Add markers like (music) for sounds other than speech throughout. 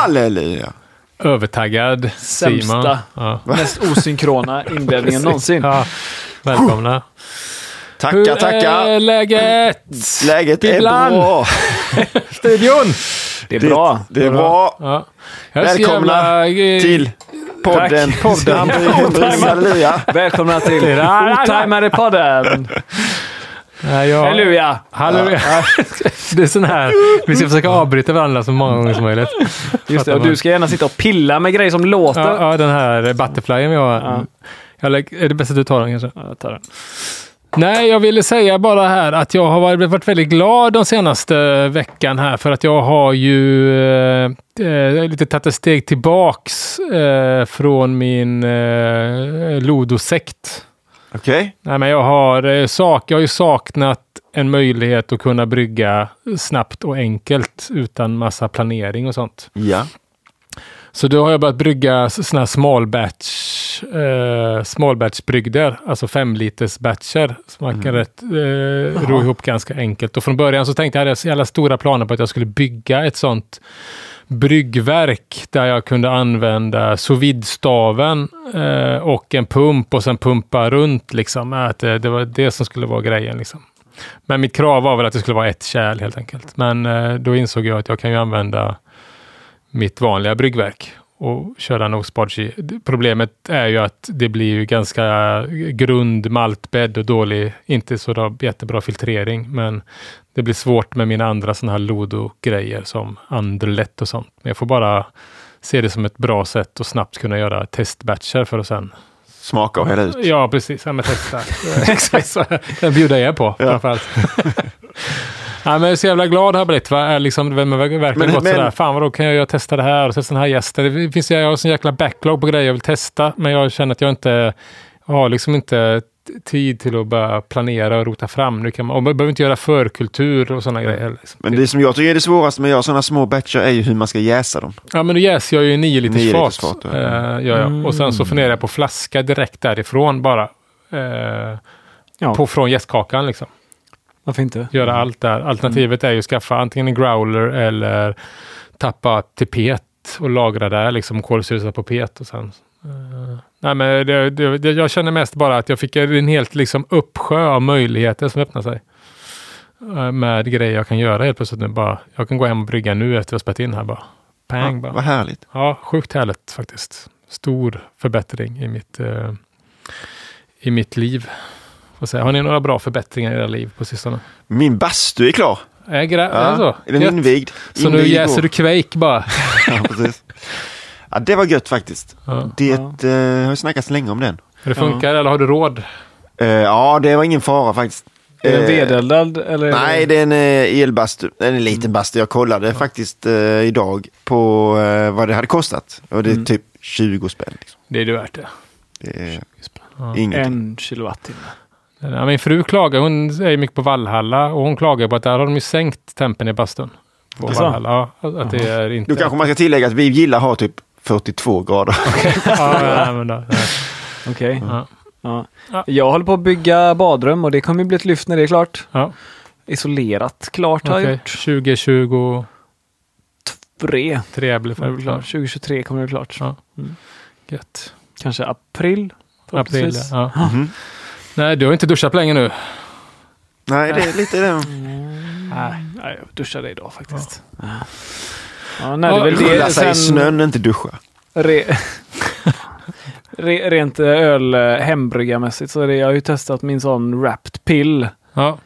Halleluja. Övertaggad Simon. Sämsta, Ja. mest osynkrona (laughs) inledningen någonsin. Ja. Välkomna. Tackar, Hur tackar. är läget? Läget är Ibland. bra. (laughs) Studion? Det är bra. Det är bra. Ja. Är Välkomna jävla, eh, till podden. Tack, podden. (laughs) Välkomna till Det är- Nej, jag... Halleluja! Halleluja. (laughs) Det är sån här, vi ska försöka avbryta varandra så många gånger som möjligt. Just det, och du ska gärna sitta och pilla med grejer som låter. Ja, ja den här butterflyen har. Ja. Jag är det bäst att du tar den kanske? Ja, jag tar den. Nej, jag ville säga bara här att jag har varit, väldigt glad de senaste veckan här för att jag har ju eh, eh, lite tagit ett steg tillbaks eh, från min eh, Lodo-sekt. Okej. Nej, men jag har, eh, sak, jag har ju saknat en möjlighet att kunna brygga snabbt och enkelt utan massa planering och sånt. Ja. Så då har jag börjat brygga sådana här small batch, eh, small batch brygder, alltså fem liters batcher som man kan rätt, eh, ro ihop ganska enkelt. Och från början så tänkte jag, jag hade så jävla stora planer på att jag skulle bygga ett sånt bryggverk där jag kunde använda sous vide-staven eh, och en pump och sen pumpa runt liksom. Att det, det var det som skulle vara grejen liksom. Men mitt krav var väl att det skulle vara ett kärl helt enkelt. Men eh, då insåg jag att jag kan ju använda mitt vanliga bryggverk och köra en Ospodgy. Problemet är ju att det blir ju ganska grund maltbädd och dålig, inte så då jättebra filtrering, men det blir svårt med mina andra sådana här Lodo-grejer som Anderlet och sånt. Men jag får bara se det som ett bra sätt att snabbt kunna göra testbatcher för att sen... Smaka och hälla ut. Ja, precis. Ja, men testa. (laughs) (laughs) Exakt så. Den bjuder jag på Ja. framförallt. (laughs) Ja, men jag är så jävla glad har jag blivit. Va? Liksom, verkligen Men- gått men- sådär. Fan vad då kan jag göra testa det här och testa den här gästen. Det finns, jag har sån jäkla backlog på grejer jag vill testa. Men jag känner att jag inte har liksom inte tid till att börja planera och rota fram. Nu kan man, och man behöver inte göra förkultur och sådana grejer. Liksom. Men det som jag tycker är det svåraste med att göra sådana små batcher är ju hur man ska jäsa dem. Ja, men då jäser jag ju i 9 liters Nio fat. liters fat, ja. Eh, gör jag. Och sen så funderar jag på flaska direkt därifrån bara. Eh, Ja. på, från jästkakan liksom. Varför inte? göra allt där. Alternativet är ju att skaffa antingen en growler eller tappa till pet och lagra där, liksom kolsyra på pet och sen. eh, nej, men det, det, det, jag känner mest bara att jag fick en helt liksom uppsjö av möjligheter som öppnar sig. Eh, med grejer jag kan göra helt plötsligt nu bara. Jag kan gå hem och brygga nu efter att jag spelat in här bara. Pang Ja, bara. vad härligt. Ja, sjukt härligt faktiskt. Stor förbättring i mitt, eh, i mitt liv. Får säga. Har ni några bra förbättringar i era liv på sistone? Min bastu är klar. Är, gra- är det så? är den Gött. invigd? Så nu Invigd jäser igår. du Quake bara? (laughs) Ja, precis. Ja, det var gött faktiskt. Ja. Det eh, har ju snackats länge om den. Det funkar eller har du råd? Eh, ja, det var ingen fara faktiskt. Är den Eh, vedeldad eller? är Nej, det... är en eh, elbastu. Det är en liten bastu. Jag kollade faktiskt eh, idag på eh, vad det hade kostat. Och det är typ 20 spänn. Liksom. Det är det värt det. Det är Ja. En kilowattimme. Ja, min fru klagar, hon är ju mycket på Vallhalla och hon klagar på att där har de ju sänkt tempen i bastun. På Jaså? Vallhalla. Ja, att det är inte... Då kanske man ska tillägga att vi gillar att ha typ 42 grader. (laughs) ja. Okej. Ja. Ja. Ja. Jag håller på att bygga badrum och det kommer ju bli ett lyft när det är klart. Ja, Isolerat klart har jag gjort. 2023 Tre blir kommer det det bli klart. 2023 kommer det bli klart. Ja. Mm. Gött. Kanske april. April, ja. Mhm. Nej, du har inte duschat på länge nu. Nej, det är lite det. Nej, nej, jag duschade idag faktiskt. Ja, nej, det är väl Rulla det. sig i snön, inte duscha. re, (laughs) re, rent öl eh, hembryggarmässigt så är det, jag har ju testat min sån wrapped pill. Ja,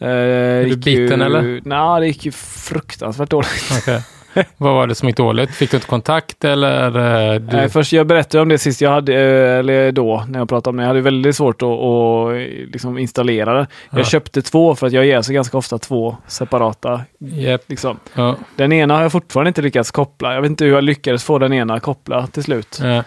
Eh, du gick biten, ju, eller? Nej, det gick ju fruktansvärt dåligt. okej. (laughs) Vad var det som gick dåligt? Fick du inte kontakt eller? eh, Du... Nej, först, jag berättade om det sist jag hade, eh, eller då, när jag pratade om det. Jag hade väldigt svårt att, att liksom installera det. Jag Ja. köpte två för att jag jäser ganska ofta två separata. Japp. Liksom. Ja. Den ena har jag fortfarande inte lyckats koppla. Jag vet inte hur jag lyckades få den ena koppla till slut. Ja.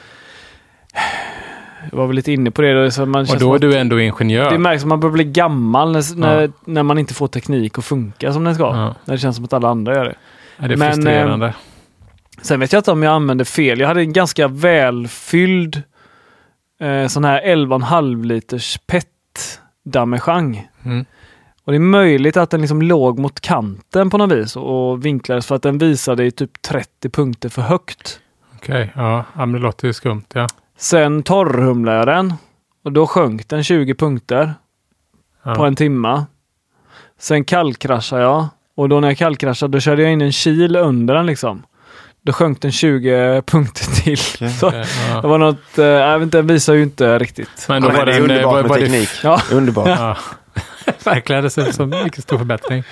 Jag var väl lite inne på det. Så man Och då är du ändå ingenjör. Det märks att man börjar bli gammal när, när, Ja. när man inte får teknik att funka som den ska. Ja. När det känns som att alla andra gör det. Ja, det är Men, frustrerande. Sen vet jag inte om jag använde fel. Jag hade en ganska välfylld eh, sån här 11,5 liters PET damejeange. Mm. Och det är möjligt att den liksom låg mot kanten på något vis och vinklades för att den visade i typ 30 punkter för högt. Okej, ja. ja, men det låter ju skumt. Ja. Sen torrhumlade jag den och då sjönk den 20 punkter Ja. på en timma. Sen kallkraschade jag och då när jag kallkraschade då körde jag in en kil under den liksom. Då sjönk den 20 (laughs) punkter till. Så Okej, ja. det var något, eh, jag vet inte, den visar ju inte riktigt. Men då Ja, var det är den, eh, underbart var, med var det- teknik. Ja. Underbart. Ja. (laughs) (laughs) Verkligen, det ser ut som en mycket stor förbättring.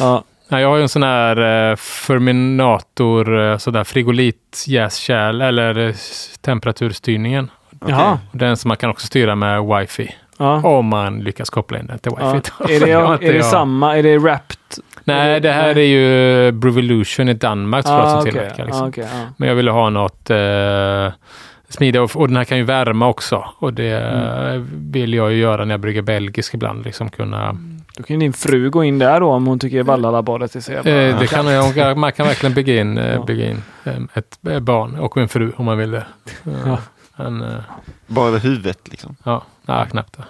Ja, Ja, jag har ju en sån här eh, Ferminator, eh, sådär frigolit jäskärl eller eh, temperaturstyrningen. Jaha. Den som man kan också styra med wifi. Ja. Om man lyckas koppla in den till ja. wifi. Är det, (laughs) är det samma, är det wrapped? Nej, det här är ju Brevolution i Danmark jag som okej. tillverkar. Liksom. Ah, okej, ja. Men jag ville ha något eh, smidigt och, och den här kan ju värma också. Och det Mm. vill jag ju göra när jag brygger belgisk ibland. Liksom kunna, Då kan din fru gå in där då om hon tycker Vallalabadet är så jävla... eh, det kan jag, man kan verkligen bygga in, eh, Ja. bygga in eh, ett barn och en fru om man vill det. Ja. Men, eh, Bara över huvudet liksom. ja, nej, knappt det.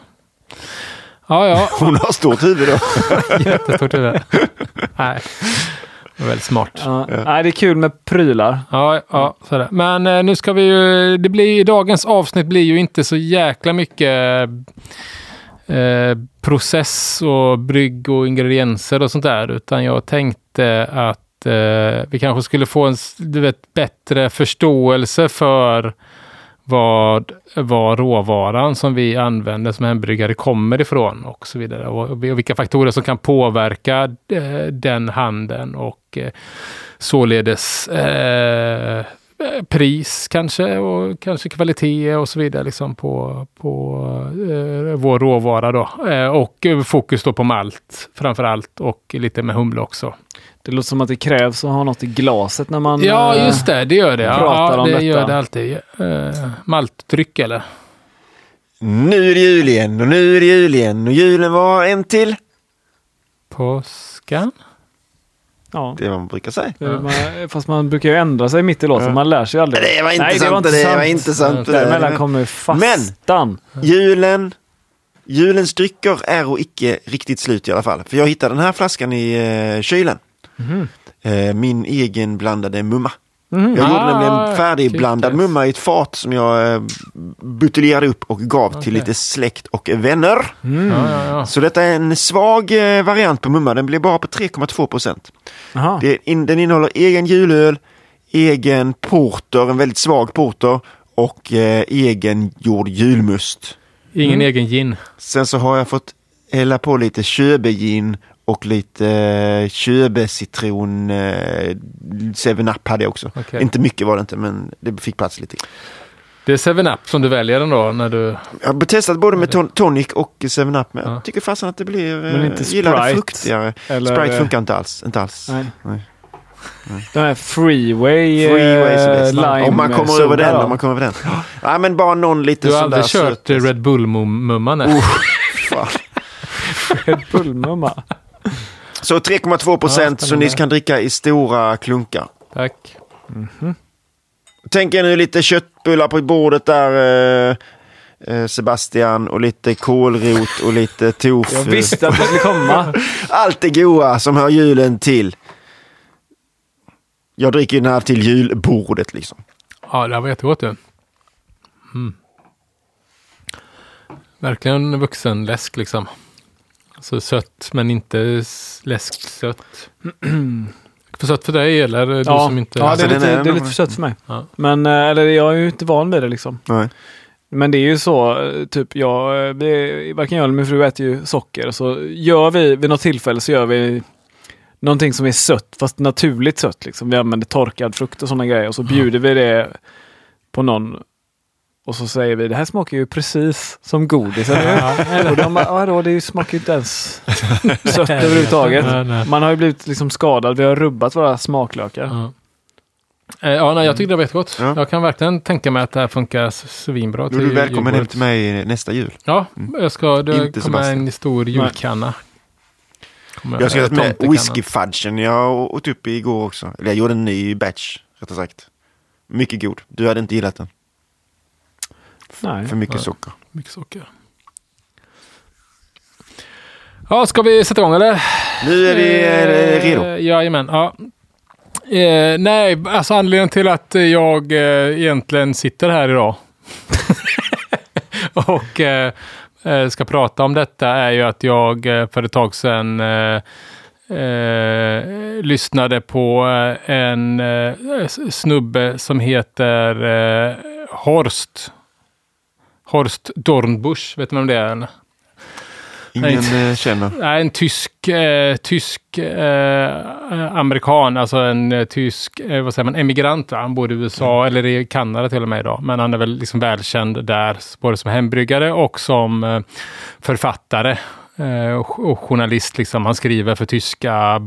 Ja, ja, (laughs) Hon har stort huvud då. (laughs) jättestort huvud. Nej, det väldigt smart. Ja. Nej, det är kul med prylar. Ja, ja sådär. Men eh, nu ska vi ju, det blir, dagens avsnitt blir ju inte så jäkla mycket eh, process och brygg och ingredienser och sånt där, utan jag tänkte att eh, vi kanske skulle få en du vet, bättre förståelse för vad, vad råvaran som vi använder som hembryggare kommer ifrån och så vidare. Och, och vilka faktorer som kan påverka eh, den handeln och eh, således eh, pris kanske och kanske kvalitet och så vidare liksom på, på eh, vår råvara då. Eh, och fokus då på malt framför allt och lite med humle också. Det låter som att det krävs att ha något i glaset när man... Ja, eh, just det. Det gör det. Ja, pratar ja, om det detta. gör det alltid. Eh, maltdryck eller? Nu är det jul igen och nu är det jul igen och julen var en till. Påskan? Ja. Det är vad man brukar säga. Det- Man, fast man brukar ju ändra sig mitt i låten. Man lär sig aldrig. Det var inte Nej, sant. Det var inte sant. Däremellan kommer fastan. Julen, julens drycker är och icke riktigt slut i alla fall. För jag hittade den här flaskan i eh, kylen. Eh, min egen blandade mumma. Mhm. Jag gjorde Ah, nämligen färdigblandad kickers. mumma i ett fat som jag eh, buteljerade upp och gav till Okej. lite släkt och vänner. Mm. Ja, ja, ja. Så detta är en svag eh, variant på mumma. Den blir bara på 3,2 procent. Den innehåller egen julöl, egen porter, en väldigt svag porter och eh, egen gjord julmust. Ingen Mm. egen gin. Sen så har jag fått hälla på lite köbegin och lite eh, köbecitron. Eh, 7-Up hade jag också. Okej. Inte mycket var det inte, men det fick plats lite. Det är 7-Up som du väljer ändå när du... Jag har testat både med ton tonic och 7-Up, men Ja. jag tycker fasen att det blir... Men eh, inte gillar det Sprite? fruktigare. Eller- Sprite funkar inte alls. Inte alls. Nej. Nej. Den här freeway, Freeway eh, lime Om man kommer soda över den. då. Om man kommer över den. Ja, men bara någon lite Du har aldrig kört Red Bull-mumman? Fan. (laughs) Red Bull-mumma. Så 3,2 procent Ja, så ni kan dricka i stora klunkar. Tack. Tänk er nu lite köttbullar på bordet där eh, eh, Sebastian och lite kålrot och lite (laughs) tofu. Jag visste att det skulle komma. (laughs) Allt det goa som hör julen till. Jag dricker den här till julbordet liksom. Ja, det här var jättegott du. Mm. Verkligen vuxenläsk liksom. Så sött men inte läsksött. (clears throat) för sött för dig eller du Ja, som inte... ja det, Alltså, är den lite, det är lite för sött för mig. Ja. Men eh, eller, jag är ju inte van vid det liksom. Nej. Men det är ju så, eh, typ jag, eh, vi, varken jag eller min fru äter ju socker. Så gör vi, vid något tillfälle så gör vi någonting som är sött, fast naturligt sött. Liksom. Vi använder torkad frukt och sådana grejer och så bjuder vi det på någon. Och så säger vi, det här smakar ju precis som godis. Eller? hur? och de bara, ja då, det smakar ju inte ens (laughs) sött överhuvudtaget. Nej, nej. Man har ju blivit liksom skadad, vi har rubbat våra smaklökar. Ja. Eh, Ja, nej, jag tyckte det var jättegott. Ja. Jag kan verkligen tänka mig att det här funkar svinbra. Då är du välkommen hem till mig nästa jul. Ja, jag ska. Det Inte kommer en stor julkanna. Kommer Jag ska ha med whiskyfudgen jag åt upp igår också. Eller jag gjorde en ny batch, rättare sagt. Mycket god. Du hade inte gillat den. Nej. För mycket Nej. socker. Mycket socker. Ja, ska vi sätta igång eller? Nu är vi eh, redo. Eh, Jajamän. Ja. Eh, nej, alltså anledningen till att jag eh, egentligen sitter här idag (laughs) och eh, eh, ska prata om detta är ju att jag för ett tag sedan eh, eh, lyssnade på en eh, snubbe som heter eh, Horst. Horst Dornbusch, vet du vem det är? Ingen eh, känner. Nej, en tysk, eh, tysk eh, amerikan, alltså en eh, tysk eh, vad säger man, emigrant. Va? Han bor i USA eller i Kanada till och med idag. Men han är väl liksom välkänd där, både som hembryggare och som eh, författare. och, och journalist. Liksom. Han skriver för tyska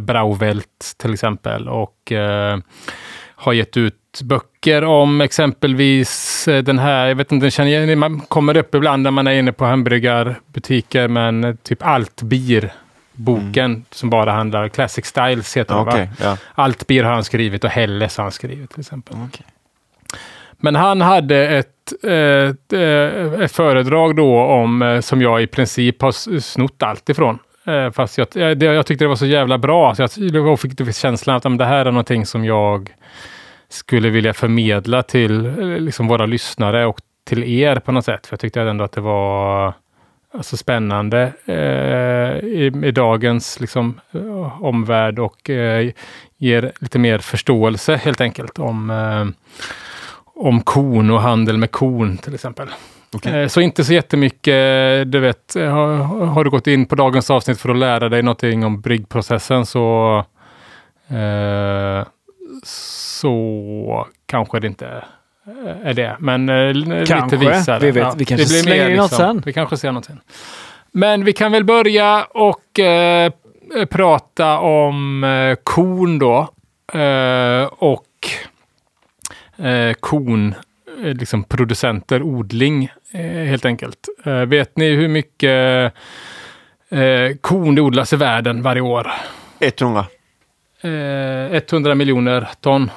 Brauwelt till exempel. Och har gett ut böcker om exempelvis eh, den här, jag vet inte, den känner igen, man kommer upp ibland när man är inne på hamburgarbutiker, men eh, typ Allt Bier boken som bara handlar, Classic Styles heter den? Okej, ja. Allt Bier har han skrivit och Helles har han skrivit till exempel. Okej. Men han hade ett, ett, eh, ett föredrag då om, som jag i princip har snott allt ifrån. Fast jag, det, jag tyckte det var så jävla bra, så jag, jag fick känslan att det här är någonting som jag skulle vilja förmedla till eh, liksom våra lyssnare och till er på något sätt. För jag tyckte ändå att det var alltså, spännande eh, i, i dagens liksom, eh, omvärld och eh, ger lite mer förståelse helt enkelt om, eh, om kon och handel med kon till exempel. Okej. Eh, Så inte så jättemycket, du vet, har, har du gått in på dagens avsnitt för att lära dig någonting om bryggprocessen så så kanske det inte eh, är det. Men eh, lite Kanske. visare. Vi vet- vi kanske det blir slänger mer in något sen. Vi kanske ser något sen. Men vi kan väl börja och eh, prata om eh, kon då. Eh, och eh, kon, eh, liksom producenter, odling eh, helt enkelt. Eh, vet ni hur mycket eh, kon det odlas i världen varje år? 100 Eh, 100 miljoner ton.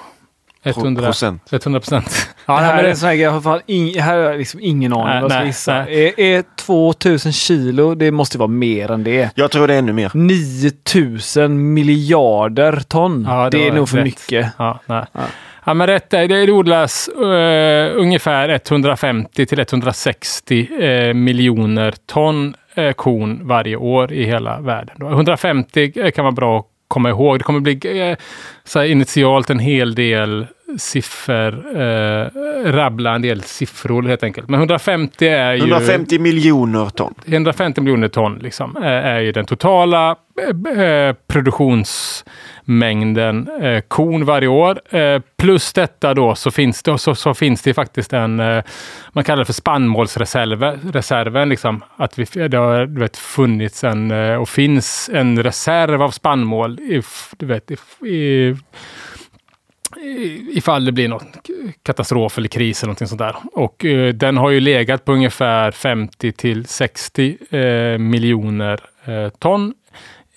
100 procent. 100 procent. (laughs) Ja, det här här är är- en sån här grej, jag har fan ing, här har jag liksom ingen aning Nej, vad jag ska gissa. Är, är 2000 kilo, det måste vara mer än det. Jag tror det är ännu mer. 9000 miljarder ton. Ja, det det är nog för rätt. mycket. Ja, nej. Ja. Ja. men rätt är, det odlas eh, ungefär 150 till 160 eh, miljoner ton eh, kon varje år i hela världen. Då. 150 kan vara bra att komma ihåg. Det kommer bli eh, så här initialt en hel del siffror, eh, rabbla en del siffror helt enkelt. Men 150 är ju... 150 miljoner ton. 150 miljoner ton liksom, eh, är ju den totala eh, eh, produktionsmängden eh, korn varje år. Eh, plus detta då så finns det, så, så finns det faktiskt en, eh, man kallar det för spannmålsreserven. Reserven, liksom, att vi, det har du vet, funnits en, och finns en reserv av spannmål i, du vet, i, i- ifall det blir någon katastrof eller kris eller någonting sånt där. Och eh, den har ju legat på ungefär 50 till 60 eh, miljoner eh, ton.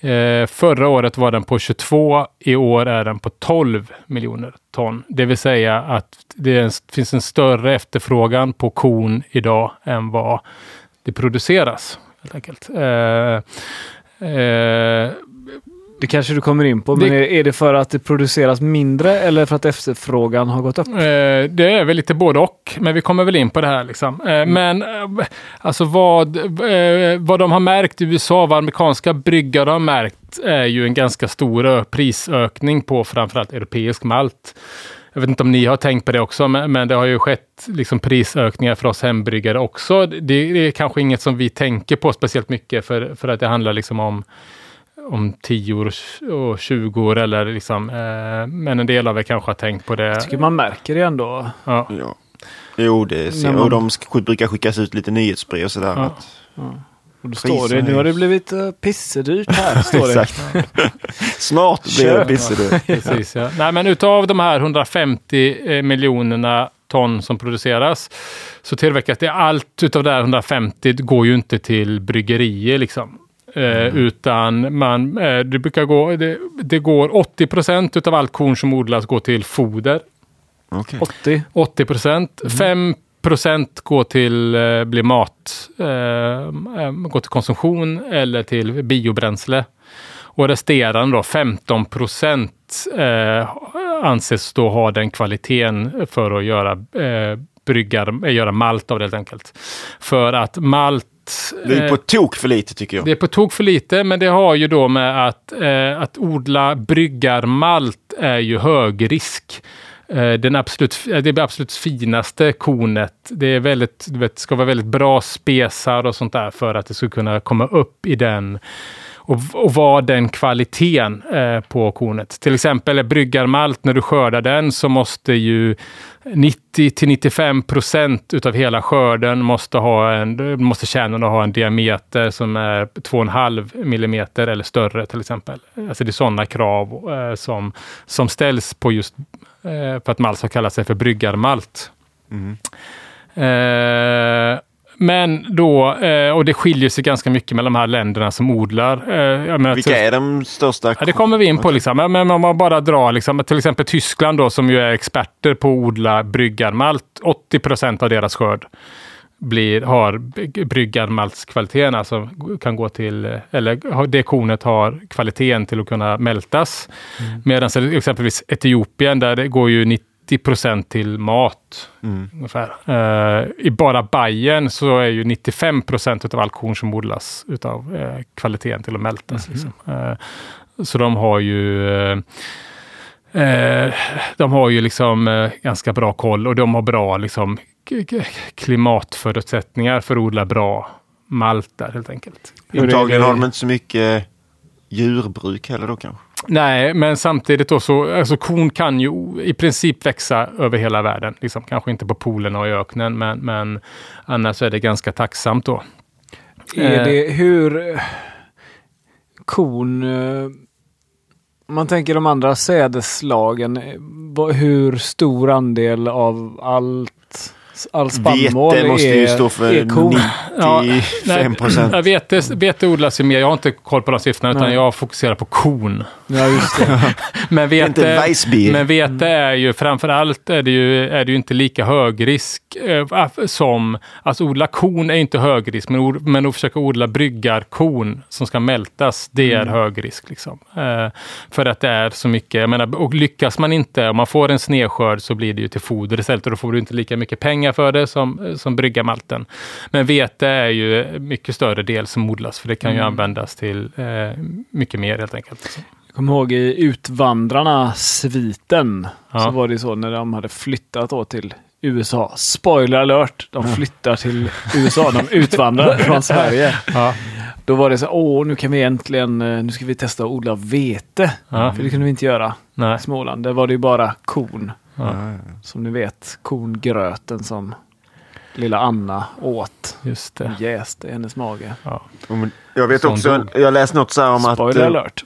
Eh, förra året var den på 22. I år är den på 12 miljoner ton. Det vill säga att det en, finns en större efterfrågan på korn idag än vad det produceras. Helt enkelt. Eh, eh, det kanske du kommer in på, men Det- är, det för att det produceras mindre eller för att efterfrågan har gått upp? Eh, det är väl lite både och, men vi kommer väl in på det här. Liksom. Eh, Men eh, alltså vad, vad de har märkt i USA, vad amerikanska bryggare har märkt, är ju en ganska stor prisökning på framförallt europeisk malt. Jag vet inte om ni har tänkt på det också, men, det har ju skett liksom, prisökningar för oss hembryggare också. Det är kanske inget som vi tänker på speciellt mycket, för, för att det handlar liksom om om 10 år och 20 år eller liksom, eh, men en del av er kanske har tänkt på det. Jag tycker man märker det ändå. Ja. Ja. Jo, det ser, man- och de sk- brukar skickas ut lite nyhetsbrev och sådär. Ja. Att, Och då står det, nu har det blivit uh, pissedyrt här. (laughs) Står det. (laughs) Snart blir det pisse du. (laughs) Precis, ja. Nej, men utav de här 150 eh, miljonerna ton som produceras så tillverkas det allt utav det här 150 går ju inte till bryggerier liksom. Eh, utan man, eh, det brukar gå, det, det går 80 procent utav allt korn som odlas går till foder. Okej. 80. 80 procent. 5 procent går till, eh, blir mat, eh, eh, gå till konsumtion eller till biobränsle. Och resterande då 15 procent eh, anses då ha den kvaliteten för att göra eh, bryggar, göra malt av det helt enkelt. För att malt det är på tok för lite tycker jag. Det är på tok för lite, men det har ju då med att, eh, att odla bryggarmalt är ju hög risk. Eh, den absolut, det absolut finaste kornet. Det är väldigt, vet, ska vara väldigt bra spesar och sånt där för att det ska kunna komma upp i den och, och vara den kvaliteten eh, på kornet. Till exempel bryggarmalt, när du skördar den så måste ju 90 till 95 procent utav hela skörden måste ha en, måste kärnorna ha en diameter som är 2,5 millimeter eller större till exempel. Alltså det är sådana krav eh, som, som ställs på just eh, för att malt ska kalla sig för bryggarmalt. Mm. Eh, men då, eh, och det skiljer sig ganska mycket mellan de här länderna som odlar. Eh, Vilka är de största? Ja, det kommer vi in på. Liksom. Men om man bara drar, liksom, till exempel Tyskland då, som ju är experter på att odla bryggarmalt. 80 procent av deras skörd blir, har bryggarmaltskvaliteten, alltså kan gå till, eller det kornet har kvaliteten till att kunna mältas. Mm. Medan exempelvis Etiopien, där det går ju 90 90 procent till mat. Mm. Ungefär. Uh, I bara Bayern så är ju 95 procent av all korn som odlas utav uh, kvaliteten till att mältas. Mm. Liksom. Uh, så de har ju de har ju liksom ganska bra koll och de har bra liksom, klimatförutsättningar för att odla bra malt där helt enkelt. Antagligen har de inte så mycket djurbruk heller då kanske? Nej, men samtidigt då så, alltså korn kan ju i princip växa över hela världen. Liksom, kanske inte på polen och i öknen, men, men annars är det ganska tacksamt då. Är det hur kon... Eh, man tänker de andra sädeslagen, hur stor andel av allt all spannmål Vete måste ju stå för 95 procent. Ja, vete, vete odlas ju mer. Jag har inte koll på de siffrorna, utan jag fokuserar på kon. Ja, just det. (laughs) men, vete, men vete är ju framförallt är det ju, är det ju inte lika hög risk eh, som... Alltså odla kon är inte hög risk, men, men att försöka odla bryggarkon som ska mältas, det är mm. hög risk. Liksom. Eh, för att det är så mycket. Jag menar, och lyckas man inte, om man får en snedskörd så blir det ju till foder istället och då får du inte lika mycket pengar pengar för det som, som bryggarmalten. Men vete är ju mycket större del som odlas för det kan ju mm. användas till eh, mycket mer helt enkelt. Kommer ihåg i Utvandrarna, sviten, ja. så var det så när de hade flyttat då till USA. Spoiler alert! De flyttar till USA. De utvandrar (laughs) från Sverige. Ja. Då var det så åh, nu kan vi äntligen, eh, nu ska vi testa att odla vete. Ja. För det kunde vi inte göra Nej. i Småland. Där var det ju bara korn. Ja. Som ni vet, korngröten som lilla Anna åt. Just det. Och jäste i hennes mage. Ja. Jag vet också, jag läste något så här om Spoiler att... alert.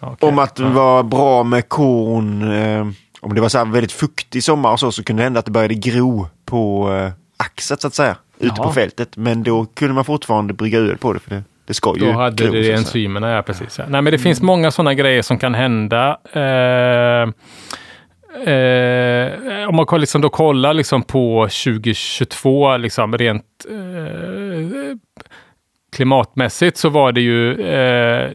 Okay. Om att det var bra med korn. Eh, om det var så här väldigt fuktig sommar och så, så kunde det hända att det började gro på eh, axet så att säga. Ute Jaha. på fältet. Men då kunde man fortfarande brygga öl på det. För det, det ska ju Då hade gro, det enzymerna, ja precis. Ja. Nej men det mm. finns många sådana grejer som kan hända. Eh, Eh, om man liksom då kollar liksom på 2022, liksom rent eh, klimatmässigt så var det ju, eh,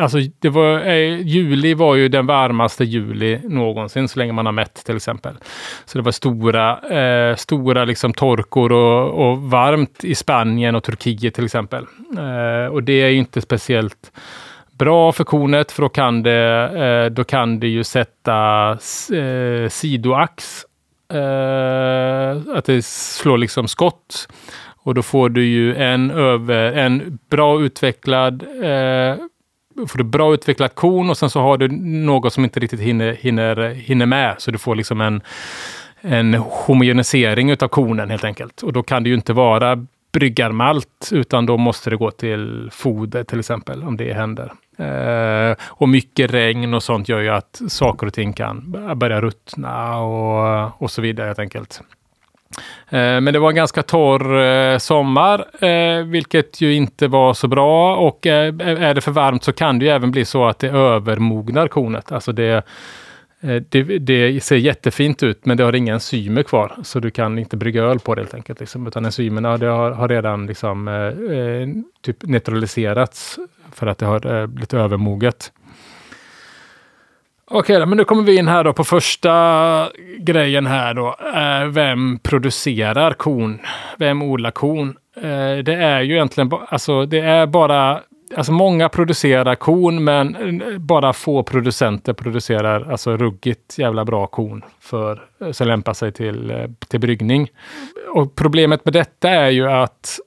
alltså det var, eh, juli var ju den varmaste juli någonsin så länge man har mätt till exempel. Så det var stora, eh, stora liksom torkor och, och, varmt i Spanien och Turkiet till exempel. Eh, och det är inte speciellt bra för kornet för då kan det, eh, då kan det ju sätta eh, sidoax. Eh, att det slår liksom skott. Och då får du ju en, över, en bra utvecklad eh, får du bra utvecklat korn och sen så har du något som inte riktigt hinner, hinner, hinner med. Så du får liksom en, en homogenisering utav kornen helt enkelt. Och då kan det ju inte vara bryggarmalt utan då måste det gå till foder till exempel om det händer. Eh, och mycket regn och sånt gör ju att saker och ting kan börja ruttna och, och så vidare helt enkelt. Eh, men det var en ganska torr eh, sommar, eh, vilket ju inte var så bra. Och är det för varmt så kan det ju även bli så att det övermognar kornet. Alltså det, det, det, ser jättefint ut, men det har inga enzymer kvar, så du kan inte brygga öl på det helt enkelt. Liksom. Utan enzymerna det har, har redan liksom, eh, typ neutraliserats för att det har blivit övermoget. Okej, okay, men nu kommer vi in här då på första grejen här då. Eh, vem producerar kon? Vem odlar kon? Eh, det är ju egentligen, alltså det är bara Alltså många producerar kon, men eh, bara få producenter producerar alltså ruggigt jävla bra kon för, som lämpar sig till, till bryggning. Och problemet med detta är ju att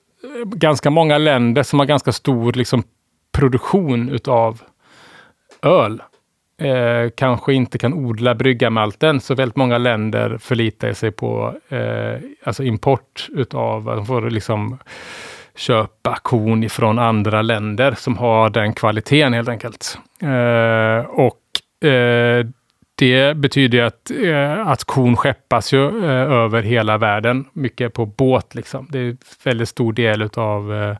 ganska många länder som har ganska stor liksom, produktion utav öl eh, kanske inte kan odla bryggarmalten. Så väldigt många länder förlitar sig på eh, alltså import utav, de får liksom köpa korn ifrån andra länder som har den kvaliteten helt enkelt. Eh, och eh, det betyder att, eh, att korn skeppas ju eh, över hela världen, mycket på båt liksom. Det är en väldigt stor del utav, eh,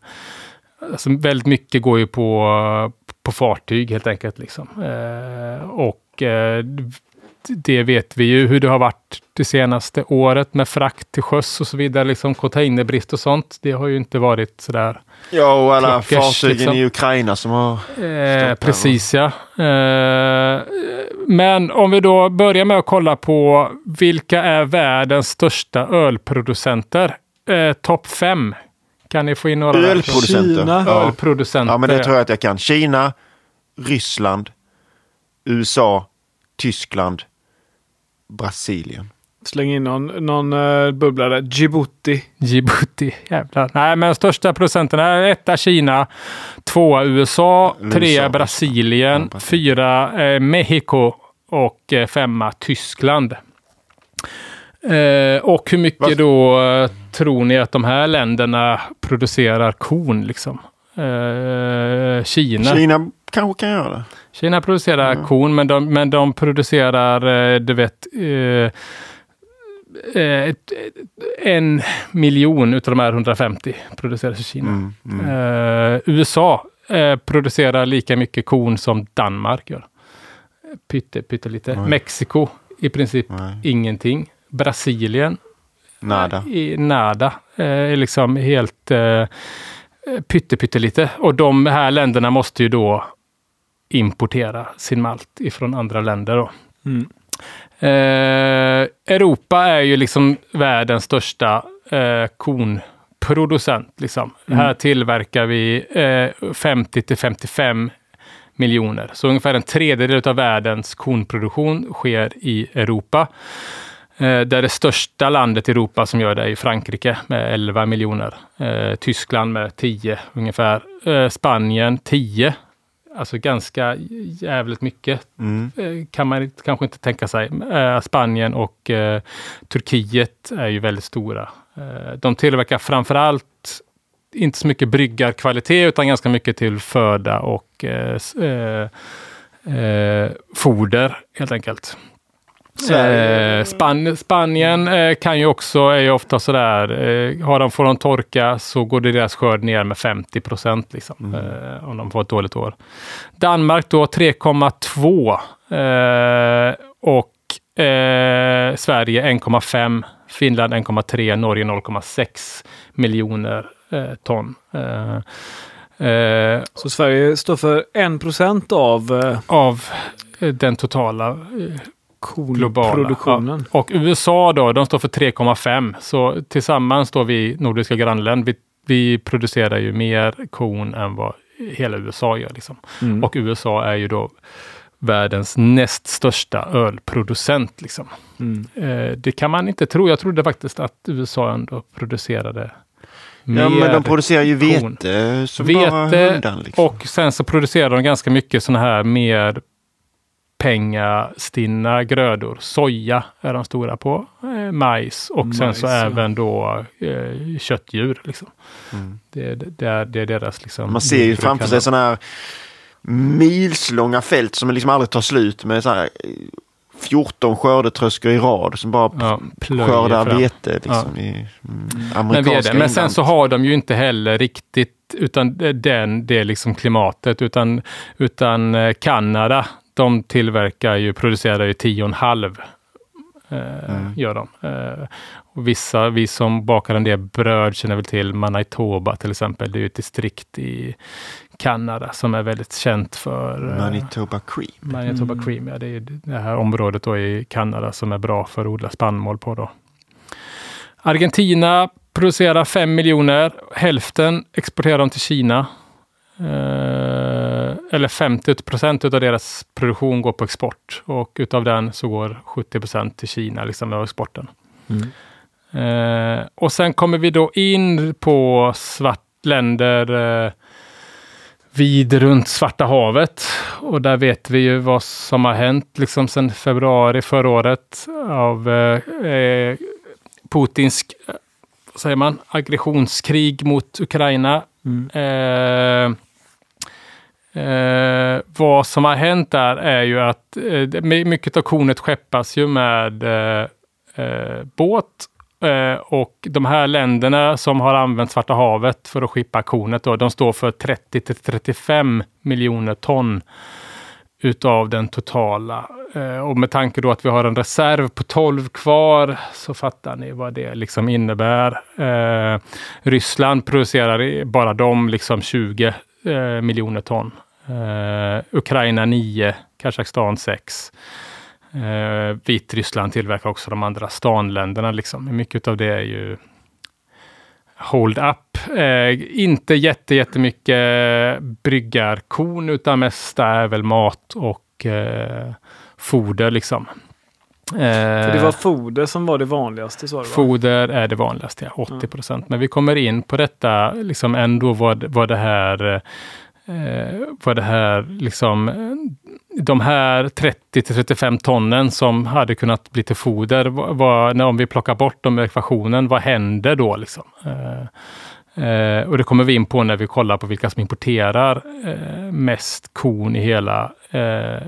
alltså väldigt mycket går ju på, på fartyg helt enkelt. Liksom. Eh, och det vet vi ju hur det har varit det senaste året med frakt till sjöss och så vidare. Liksom containerbrist och sånt. Det har ju inte varit sådär. Ja, och alla fartygen liksom. i Ukraina som har eh, Precis ja. Eh, men om vi då börjar med att kolla på vilka är världens största ölproducenter? Eh, Topp fem. Kan ni få in några? Ölproducenter? Kina. Ja. Ölproducenter. Ja, men det tror jag att jag kan. Kina, Ryssland, USA, Tyskland, Brasilien. Släng in någon, någon uh, bubblare. Djibouti. Djibouti, jävlar. Nej, men största procenten är etta Kina, tvåa USA, trea Brasilien, ja, fyra eh, Mexiko och eh, femma Tyskland. Eh, och hur mycket Varför? då eh, tror ni att de här länderna producerar korn? Liksom? Eh, Kina. Kina kanske kan göra det. Kina producerar mm. korn, men de, men de producerar, eh, du vet, eh, eh, en miljon utav de här 150 produceras i Kina. Mm, mm. Uh, USA uh, producerar lika mycket korn som Danmark gör. Pytte, pyttelite. Nej. Mexiko i princip Nej. ingenting. Brasilien. Nada. I, nada. Uh, liksom helt pytte, pyttelite. Och de här länderna måste ju då importera sin malt ifrån andra länder. Då. Mm. Eh, Europa är ju liksom världens största eh, kornproducent. Liksom. Mm. Här tillverkar vi eh, 50 till 55 miljoner. Så ungefär en tredjedel av världens kornproduktion sker i Europa. Eh, där det största landet i Europa som gör det är Frankrike med 11 miljoner. Eh, Tyskland med 10 ungefär. Eh, Spanien 10 alltså ganska jävligt mycket. Mm. Kan man kanske inte tänka sig. Spanien och Turkiet är ju väldigt stora. De tillverkar framförallt inte så mycket bryggarkvalitet utan ganska mycket till föda och eh, eh, foder helt enkelt. Eh, Span Spanien eh, kan ju också, är ju ofta sådär, eh, har de, får de torka så går deras skörd ner med 50 procent liksom, mm. Eh, om de får ett dåligt år. Danmark då 3,2 eh, och Sverige 1,5, Finland 1,3, Norge 0,6 miljoner ton. så Sverige står för 1 procent av? Av den totala produktionen. Ja. Och USA då, de står för 3,5. Så tillsammans då vi nordiska grannländer, vi, vi producerar ju mer korn än vad hela USA gör. Liksom. Mm. Och USA är ju då världens näst största ölproducent. Liksom. Mm. Eh, det kan man inte tro. Jag trodde faktiskt att USA ändå producerade Ja, men de producerar ju vete som vete, bara hundan. Liksom. Och sen så producerar de ganska mycket sådana här mer pengastinna grödor. Soja är de stora på. Eh, majs och majs, sen så ja. även då eh, köttdjur. Liksom. Mm. Det, det, är, det är deras liksom. Man ser ju framför sig sådana här milslånga fält som liksom aldrig tar slut med så här 14 skördetröskor i rad som bara ja, skördar fram. vete liksom, ja. i mm, amerikanska Men, men sen så har de ju inte heller riktigt utan den, det liksom klimatet utan, utan eh, Kanada de tillverkar ju, producerar ju 10,5 eh, Mm. gör de. Eh, och vissa, vi som bakar en del bröd känner väl till Manitoba till exempel. Det är ju ett distrikt i Kanada som är väldigt känt för eh, Manitoba Cream. Manitoba Mm. Cream. Ja, det är det här området då i Kanada som är bra för att odla spannmål på. Då. Argentina producerar 5 miljoner. Hälften exporterar de till Kina. Eh, eller 50 procent av deras produktion går på export och utav den så går 70 procent till Kina, liksom av exporten. Mm. Eh, och sen kommer vi då in på svart länder eh, vid runt Svarta havet. Och där vet vi ju vad som har hänt liksom sedan februari förra året av eh, eh, Putins, eh, säger man, aggressionskrig mot Ukraina. Mm. Eh, eh, vad som har hänt där är ju att eh, mycket av kornet skeppas ju med eh, eh, båt. Eh, och de här länderna som har använt Svarta havet för att skippa kornet, då, de står för 30 till 35 miljoner ton utav den totala. Eh, och med tanke då att vi har en reserv på 12 kvar så fattar ni vad det liksom innebär. Eh, Ryssland producerar bara de liksom 20 eh, miljoner ton. Eh, Ukraina 9, Kazakstan 6. Eh, Vitryssland tillverkar också de andra stanländerna. Liksom. Mycket av det är ju hold up. Eh, inte jätte, jättemycket bryggarkorn utan mest är väl mat och eh, foder liksom. Eh, För det var foder som var det vanligaste du va? Foder är det vanligaste, ja, 80 procent. Men vi kommer in på detta, liksom ändå vad, vad det här, eh, vad det här, liksom, de här 30 till 35 tonnen som hade kunnat bli till foder, vad, när om vi plockar bort dem i ekvationen, vad händer då? Liksom? Eh, eh, och det kommer vi in på när vi kollar på vilka som importerar eh, mest korn i hela, eh,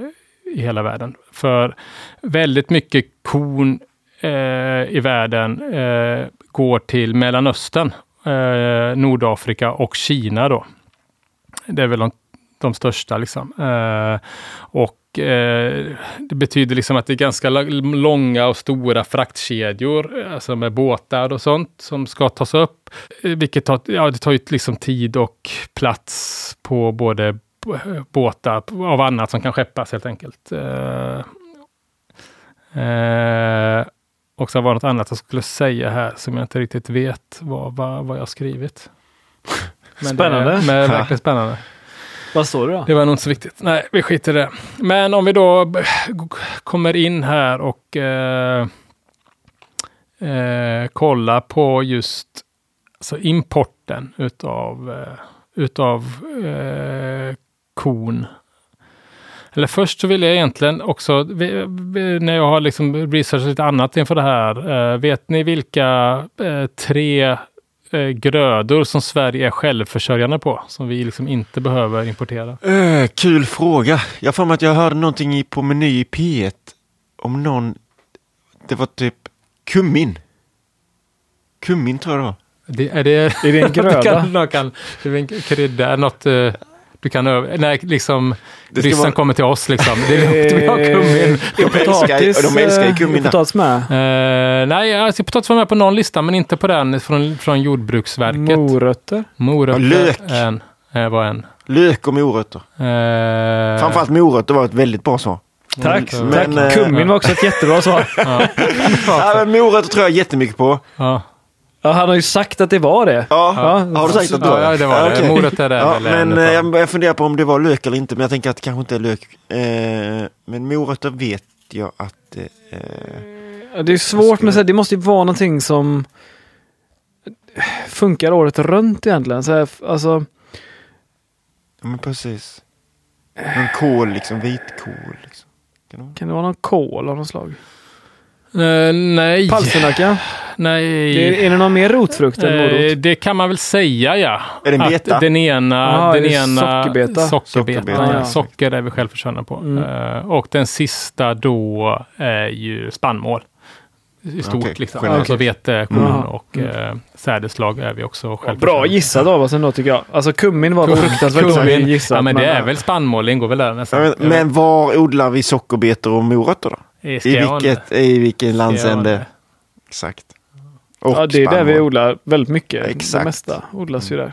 i hela världen. För väldigt mycket korn eh, i världen eh, går till Mellanöstern, eh, Nordafrika och Kina då. Det är väl de, de största liksom. Eh, och eh, det betyder liksom att det är ganska långa och stora fraktkedjor, alltså med båtar och sånt som ska tas upp. Eh, vilket tar, ja, det tar ju liksom tid och plats på både båtar av annat som kan skeppas helt enkelt. Eh, Eh, och så var det något annat jag skulle säga här som jag inte riktigt vet vad, vad, vad jag har skrivit. (laughs) Men Spännande. Det, men verkligen spännande. (laughs) Vad står det då? Det var nog inte så viktigt. Nej, vi skiter i det. Men om vi då kommer in här och eh, eh, kollar på just alltså importen utav, eh, utav korn. Eller först så vill jag egentligen också, när jag har liksom researchat lite annat inför det här, eh, vet ni vilka eh, tre eh, grödor som Sverige är självförsörjande på, som vi liksom inte behöver importera? Äh, kul fråga. Jag för mig att jag hörde någonting i, på Meny i P1 om någon... Det var typ kummin. Kummin tror jag det var. Det, är det, Är det en (laughs) gröda? kan, du kan, det är en krydda, något eh, du kan över, när liksom ryssen vara- kommer till oss liksom. Det är långt vi har kummin. Är De älskar de älskar ju eh, kummin är potatis med? Eh, nej, alltså, potatis var med på någon lista, men inte på den från, från Jordbruksverket. Morötter? Morötter. Ja, lök. En, eh, var en. Lök och morötter. Eh, Framförallt morötter var ett väldigt bra svar. Tack. Men, Tack. eh, Kummin var också ett jättebra svar. Ja, (laughs) Ja, men morötter tror jag jättemycket på. ja, Ja, han har ju sagt att det var det. Ja, Ja, har du sagt att det var ja, det var det. okej. Morötter är Ja, men eh, jag börjar fundera på om det var lök eller inte, men jag tänker att det kanske inte är lök. Eh, men morötter vet jag att det eh, Ja, Det är svårt så här, det måste ju vara någonting som funkar året runt egentligen. Så här, alltså, Ja, men precis. Någon kål, liksom vitkål. Liksom. Kan det vara? kan det vara någon kål av något slag? Eh, nej. Palsternacka? nej. Det är, är det någon mer rotfrukt än Eh, morot? det kan man väl säga ja. Är det en Att beta? Den ena, Aha, den ena sockerbeta? sockerbeta. Sockerbeta, ja. Socker är vi självförsörjande på. Mm. Eh, och den sista då är ju spannmål. i stort. Okej, liksom. generellt. Alltså vete, korn Mm. och eh, sädeslag är vi också Bra självförsörjande. gissat av oss ändå tycker jag. Alltså kummin var fruktansvärt Kummin. gissat. Ja, men det är väl spannmål, det ingår väl där nästan. men, men var odlar vi sockerbetor och morötter då? I vilket, I vilken landsände? Skåne. Exakt. Och Ja, det är där vi spannmål. odlar väldigt mycket. Exakt. Det mesta odlas ju där.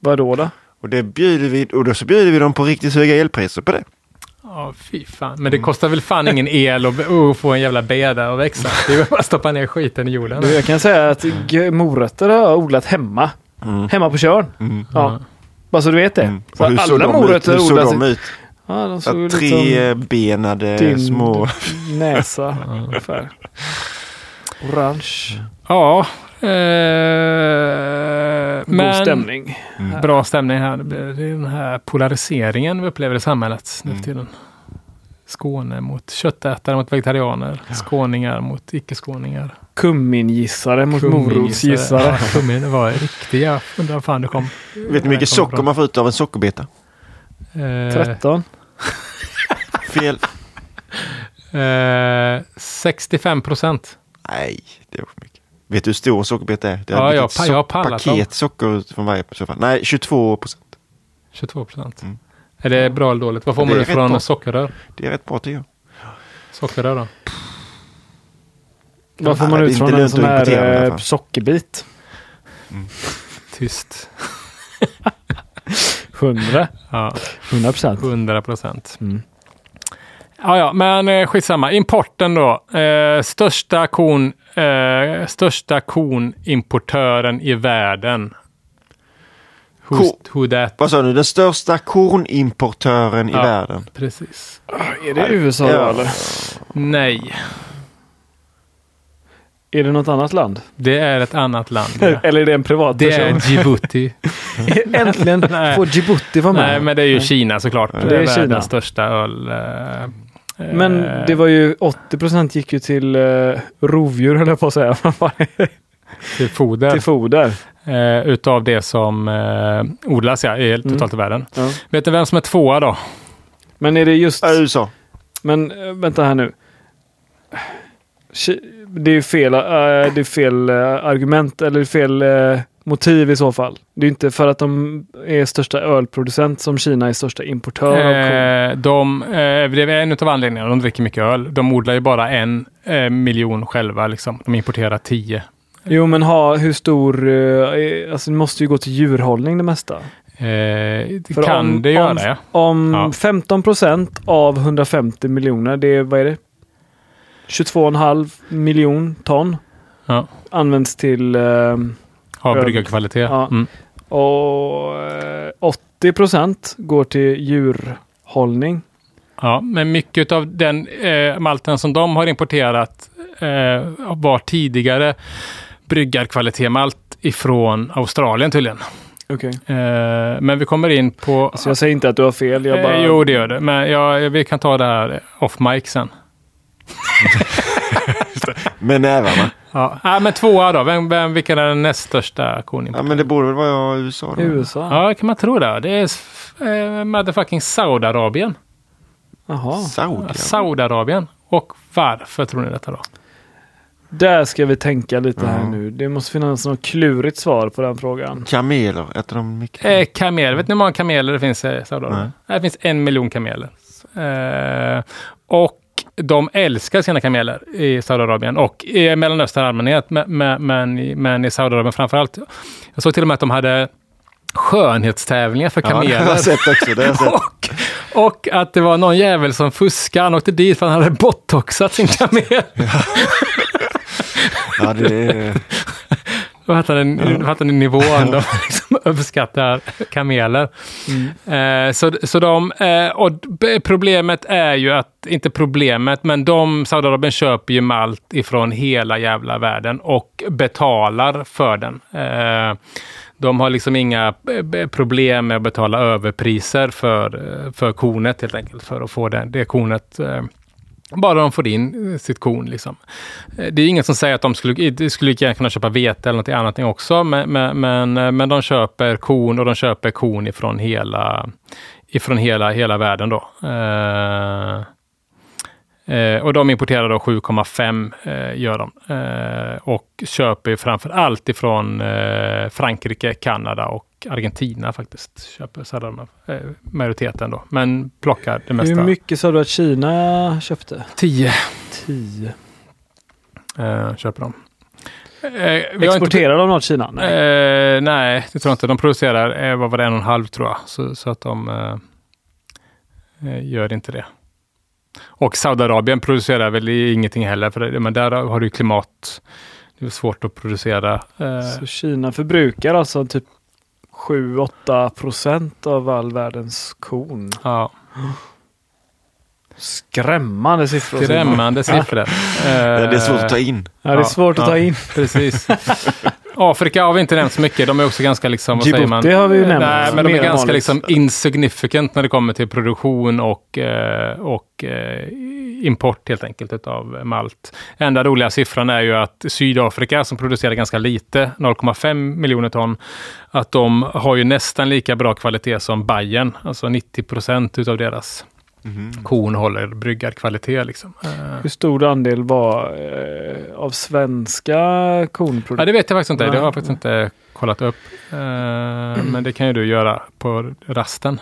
Vadå då? Och det bjuder vi, och då så bjuder vi dem på riktigt höga elpriser på det. Ja, fy fan. Men det kostar väl fan ingen el att (laughs) att få en jävla beda att växa. Det är väl bara att stoppa ner skiten i jorden. Du, jag kan säga att morötter har jag odlat hemma. Mm. Hemma på Tjörn. Mm. Ja. Bara så du vet det. Mm. Alla morötter Hur såg odlas... de ut? Ja, de Så såg ut som trebenade små... näsa (laughs) ungefär. Orange. Ja. Eh, God men stämning. bra stämning här. Det är den här polariseringen vi upplever i samhället nu för tiden. Skåne mot köttätare mot vegetarianer. Skåningar mot icke-skåningar. Kummin-gissare mot morotsgissare. Ja, kummin var riktiga. Undrar fan det kom. Vet du hur mycket socker man får ut av en sockerbeta? Eh, 13. (laughs) Fel. Eh, 65 procent. Nej, det var för mycket. Vet du hur stor sockerbeta är? Det Ja, jag har- jag har pallat paket socker ut från varje fall. Nej, 22 procent. 22 procent. Mm. Är det bra eller dåligt? Vad får man ut från bra. sockerrör? Det är rätt bra tycker jag. Sockerrör då? Vad får man ut från en sån här eh, sockerbit? Tyst. (laughs) 100. Ja, 100 procent. 100 procent. Mm. Ja, ja, men eh, skitsamma. Importen då. Eh, största kon, eh, största konimportören i världen. Who's, who that? Vad sa du? Den största kornimportören i Ja. världen? Precis. Är det USA då Ja. eller? Nej, Är det något annat land? det är ett annat land. ja. (laughs) Eller är det en privat Det är person? Djibouti. (laughs) Äntligen (laughs) får Djibouti vara med. Nej, men det är ju Kina såklart. det Det är är Kina. världens största öl. eh, Men eh, det var ju 80 procent gick ju till uh, rovdjur höll jag på att säga. till foder. till foder. eh, utav det som eh, odlas ja, i, totalt i världen. Ja. Vet ni vem som är tvåa då? Men är det just... USA. Men vänta här nu. Ki- Det är fel, äh, det är fel äh, argument eller fel äh, motiv i så fall. Det är inte för att de är största ölproducent som Kina är största importör av. Eh, de, eh, det är en av anledningarna. De dricker mycket öl. De odlar ju bara en eh, miljon själva. Liksom. De importerar tio. Jo, men ha hur stor... eh, alltså det måste ju gå till djurhållning det mesta. Eh, det För kan om- det göra, om- ja. Om Ja. 15 procent av 150 miljoner, det är vad är det? 22,5 miljon ton ja. används till eh, Öl. bryggarkvalitet. Ja. Mm. och eh, 80 procent går till djurhållning. Ja, men mycket av den eh, malten som de har importerat eh, var tidigare bryggarkvalitetmalt ifrån Australien tydligen. Okej. Eh, men vi kommer in på... Så jag säger inte att du har fel. Jag bara... eh, jo, det gör det. Men jag, vi kan ta det här off mic sen. (laughs) Med nävarna. Ja, ah, men tvåa då. Vem, vem, vilken är den näst största Ja, konimportören? men det borde väl vara USA då? USA? Ja, kan man tro det. Det är eh, motherfucking Saudiarabien. Jaha. Saudi. Saudiarabien. Och varför tror ni detta då? Där ska vi tänka lite här Ja. nu. Det måste finnas något klurigt svar på den frågan. Kameler, äter de mycket? Eh, kamel. Vet ni hur många kameler det finns i Saudiarabien? Det finns en miljon kameler. Eh, och de älskar sina kameler i Saudiarabien och i Mellanöstern i allmänhet, men, men, men, i- Saudiarabien framför allt. Jag såg till och med att de hade skönhetstävlingar för Ja, det har kameler. jag sett också. Det har sett. (laughs) och, och att det var någon jävel som fuskade. Han åkte dit för att han hade botoxat sin kamel. (laughs) Ja, det är... Då fattar ni, då fattar ni nivån. De liksom uppskattar kameler. Eh, så, så de, eh, och problemet är ju att, inte problemet, men de, Saudiarabien köper ju malt ifrån hela jävla världen och betalar för den. Eh, de har liksom inga eh, problem med att betala överpriser för, eh, för kornet helt enkelt, för att få det, det kornet eh, bara de får in eh, sitt korn. Liksom. Eh, det är ingen som säger att de skulle, de skulle gärna kunna köpa vete eller något annat också, men, men, eh, men de köper korn och de köper korn ifrån hela, ifrån hela, hela världen. Då. Eh, Eh, och de importerar då 7,5 eh, gör de. Eh, och köper framför allt ifrån eh, Frankrike, Kanada och Argentina faktiskt. Köper de, eh, majoriteten då. Men plockar det mesta. Hur mycket sa du att Kina köpte? 10 10. eh, köper de. Eh, har inte- Exporterar de något Kina? Nej. Nej, det tror jag inte. De producerar, eh, vad var det, en och en halv tror jag. Så, så att de gör inte det. Och Saudiarabien producerar väl ingenting heller, för det, men där har du ju klimat. Det är svårt att producera. Eh, Så Kina förbrukar alltså typ 7-8 procent av all världens korn. ja, Skrämmande siffror. skrämmande siffror. (laughs) Eh, Det är svårt att ta in. Ja, det är svårt att ta in. Precis. (laughs) Afrika har vi inte nämnt så mycket. De är också ganska, liksom, vad säger man? Djibouti har vi ju nämnt. Nej, men de är ganska liksom insignificant när det kommer till produktion och, eh, och eh, import helt enkelt utav malt. Enda roliga siffran är ju att Sydafrika som producerar ganska lite, 0,5 miljoner ton, att de har ju nästan lika bra kvalitet som Bayern. Alltså 90 procent utav deras korn håller bryggad kvalitet. Liksom. Eh, Hur stor andel var eh, av svenska Ja, kornprodukter? det vet jag faktiskt inte. Det har jag Nej. faktiskt inte kollat upp. Eh, men det kan ju du göra på rasten.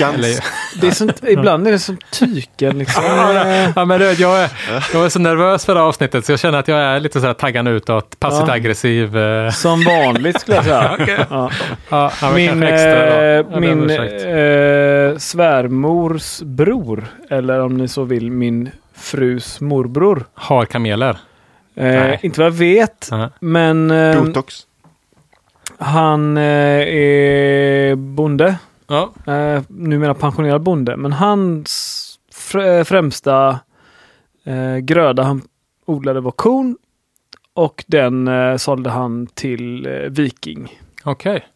Eller, Det är sånt, ibland är det som tyken. Liksom. (laughs) Ja, men jag, är, jag är så nervös för det här avsntet så jag känner att jag är lite så här taggande utåt, passivt Ja. aggressiv. eh. som vanligt skulle jag säga. (laughs) Ja. Ja, ja, men Min, extra eh, min eh, svärmors bror, eller om ni så vill min frus morbror. Har kameler. Eh, inte vad jag vet, Ja. men eh, Botox. han eh, är bonde. Ja. Eh, numera pensionerad bonde. Men hans fr- främsta eh, gröda han odlade var korn. Och den eh, sålde han till eh, Viking. Okej.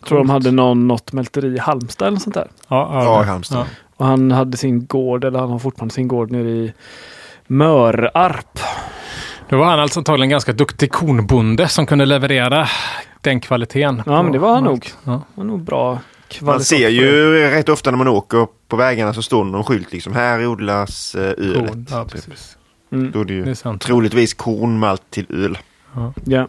Jag tror de hade någon, något mälteri i Halmstad eller sånt där. Ja, ja, Ja, Halmstad. Ja. Och han hade sin gård, eller han har fortfarande sin gård nere i Mörarp. Då var han alltså antagligen ganska duktig kornbonde som kunde leverera den kvaliteten. Ja, men det var han nog. Ja. Det var nog bra kvalitet. Man ser ju rätt ofta när man åker på vägarna så står det någon skylt liksom. Här odlas eh, ölet. Korn. Ja, typ. precis. Mm. Då är det Det är ju sant. troligtvis kornmalt till öl. Ja.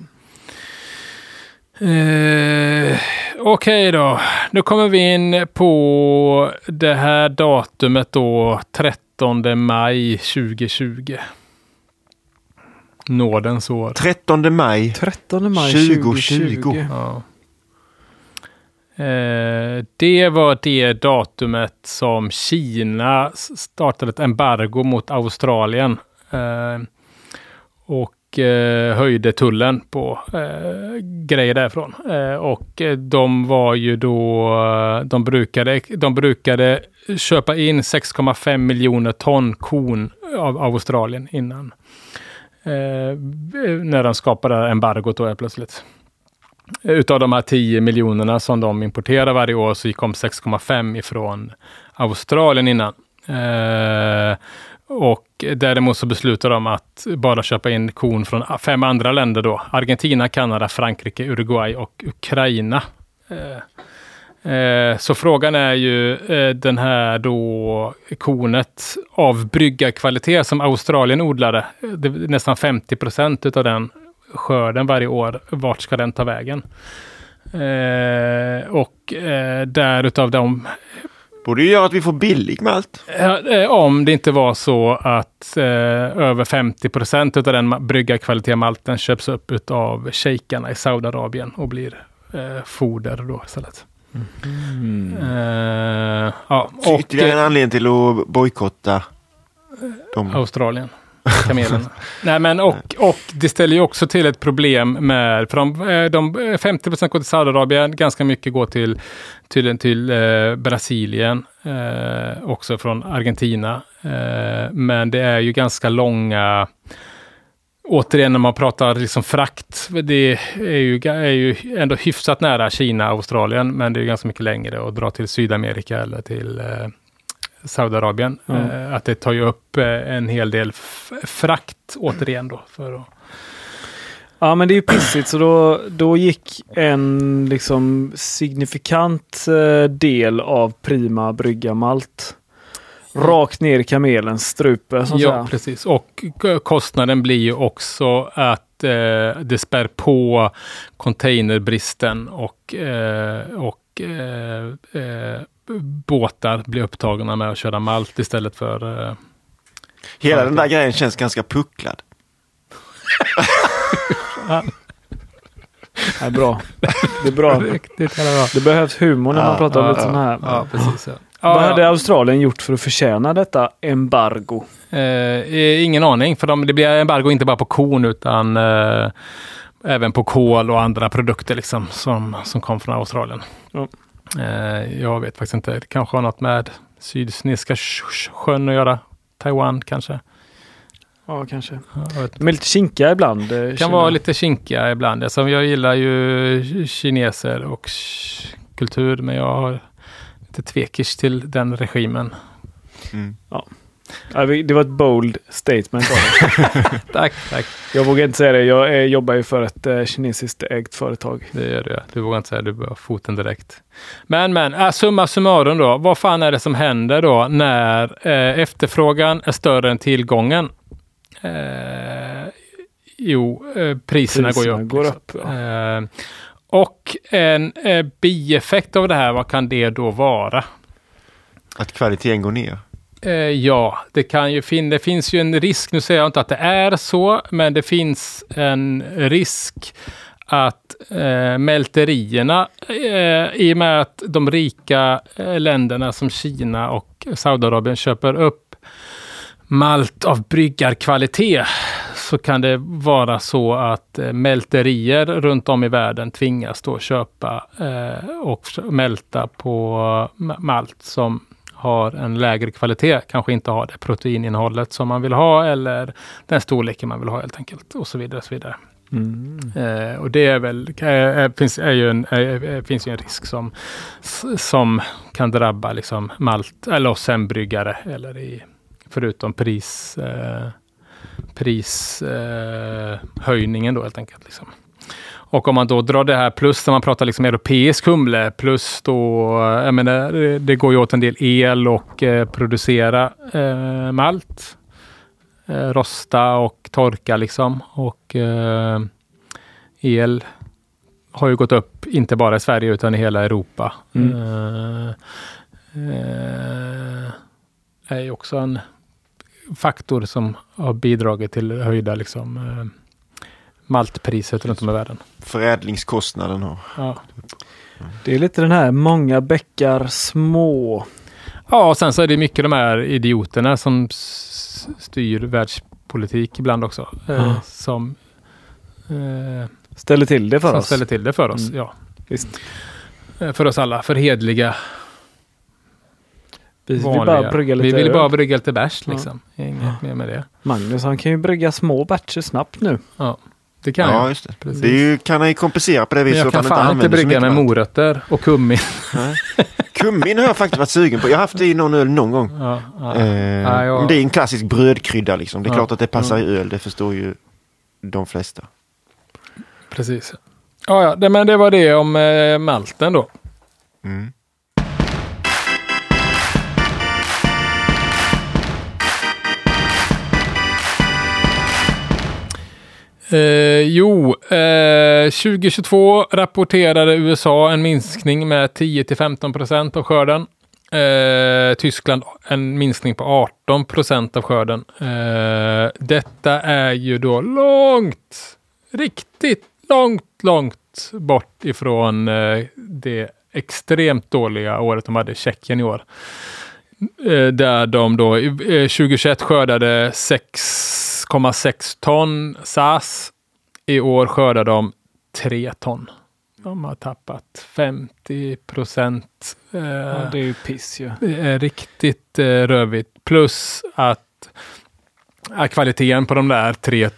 Eh, Okej då. Nu kommer vi in på det här datumet då, 13 maj 2020. Nådens år. 13 maj. 13 maj 2020. 2020. Ja. Eh, det var det datumet som Kina startade ett embargo mot Australien. Eh, och eh, höjde tullen på grejer därifrån. Och de var ju då, de brukade, de brukade köpa in 6,5 miljoner ton korn av Australien innan. Eh, när de skapade det här embargot då helt plötsligt. Utav de här 10 miljonerna som de importerar varje år så kom 6,5 ifrån Australien innan. Eh, och däremot så beslutade de att bara köpa in korn från fem andra länder då. Argentina, Kanada, Frankrike, Uruguay och Ukraina. Eh, eh, så frågan är ju eh, den här då kornet av bryggarkvalitet som Australien odlade. Det nästan 50 procent utav den skörden varje år. Vart ska den ta vägen? Eh, och eh, där utav de Borde ju göra att vi får billig malt. Om det inte var så att eh, över 50 procent av den ma- bryggarkvalitet malten köps upp av shejkarna i Saudiarabien och blir eh, foder då istället. Eh, ja, Så och ytterligare en eh, anledning till att bojkotta dem. Australien. Kamelerna. (laughs) Nej, men och, och det ställer ju också till ett problem med, för de, eh, de eh, 50 procent går till Saudiarabien, ganska mycket går till, till, till eh, Brasilien, eh, också från Argentina. Eh, men det är ju ganska långa Återigen när man pratar liksom frakt, det är ju, är ju ändå hyfsat nära Kina, Australien, men det är ganska mycket längre att dra till Sydamerika eller till eh, Saudiarabien. Mm. Eh, att det tar ju upp eh, en hel del frakt återigen då. För att, Ja men det är ju pissigt så då, då gick en liksom signifikant eh, del av Prima brygga malt rakt ner i kamelens strupe. Så att Ja, säga. precis. Och kostnaden blir ju också att eh, det spär på containerbristen och, eh, och eh, eh, båtar blir upptagna med att köra malt istället för... Eh, Hela den där grejen känns ganska pucklad. Det är bra. (laughs) Det är bra. Det behövs humor när man Ja, pratar om ja, lite sån här. Ja, precis. Ja. Vad Ja, hade ja. Australien gjort för att förtjäna detta embargo? Eh, ingen aning, för de, det blir embargo inte bara på korn utan eh, även på kol och andra produkter liksom, som, som kom från Australien. Ja. Eh, jag vet faktiskt inte. Det kanske har något med Sydkinesiska sjön att göra. Taiwan kanske. Ja, kanske. De är lite kinkiga ibland. eh, kan Kina. vara lite kinkiga ibland. Alltså, jag gillar ju kineser och kultur, men jag har lite tvekers till den regimen. Mm. Ja, det var ett bold statement. (laughs) Tack, tack. jag vågar inte säga det. Jag eh, jobbar ju för ett eh, kinesiskt ägt företag. Det gör det. Du vågar inte säga du bör foten direkt. Men, men, äh, summa summarum då. Vad fan är det som händer då när eh, efterfrågan är större än tillgången? Eh, jo, eh, priserna, går ju Priserna upp. går liksom. upp, ja. Och en eh, bieffekt av det här, vad kan det då vara? Att kvaliteten går ner. Eh, ja, det, kan ju fin- det finns ju en risk, nu säger jag inte att det är så, men det finns en risk att eh, mälterierna, eh, i och med att de rika eh, länderna som Kina och Saudiarabien köper upp malt av bryggarkvalitet, så kan det vara så att eh, mälterier runt om i världen tvingas då köpa eh, och mälta på ma- malt som har en lägre kvalitet, kanske inte har det proteininnehållet som man vill ha eller den storleken man vill ha helt enkelt och så vidare. Och så vidare. Mm. Eh, och det är väl, eh, finns, är ju en, eh, finns ju en risk som, som kan drabba liksom malt eller oss hembryggare eller i, förutom pris, prishöjningen eh, höjningen då helt enkelt. Liksom. Och om man då drar det här plus när man pratar liksom europeisk humle plus då, jag menar, det- det går ju åt en del el och eh, producera eh, malt. Eh, rosta och torka liksom. Och eh, el har ju gått upp, inte bara i Sverige utan i hela Europa. Mm. Eh, eh, är ju också en faktor som har bidragit till höjda liksom, eh, maltpriset runt om i världen. Förädlingskostnaden har. Ja. Det är lite den här många bäckar små. ja, och sen så är det mycket de här idioterna som styr världspolitik ibland också. Eh, Ja. Som, eh, Ställer till det för som oss. ställer till det för oss. Mm. Ja. Visst. Eh, För oss alla, för hedliga, Vi vill vanliga. bara brygga lite Vi vill öl. bara brygga lite bärs Ja. liksom. Inget mer med det. Magnus han kan ju brygga små batcher snabbt nu. Det kan Ja, jag. just det. Precis. Det ju, kan han ju kompensera på det Men viset jag att kan inte fan inte så brygga med morötter och kummin. Kummin har jag faktiskt varit sugen på. Jag har haft det i någon öl någon gång. Ja, ja. Eh, Ja, jag- men Det är en klassisk brödkrydda liksom. Det är Ja. klart att det passar i öl, det förstår ju de flesta. Precis. Ja, ja, det, men det var det om eh, malten då. Mm. Eh, jo, eh, 2022 rapporterade USA en minskning med 10-15 procent av skörden. Eh, Tyskland en minskning på 18 procent av skörden. Eh, detta är ju då långt, riktigt långt, långt bort ifrån eh, det extremt dåliga året de hade i Tjeckien i år. Eh, där de då eh, 2021 skördade 6,6 ton SAS. I år skördar de 3 ton. De har tappat 50 procent. Eh, Ja, det är ju piss ju. det är riktigt eh, rövigt. Plus att ja, kvaliteten på de där tre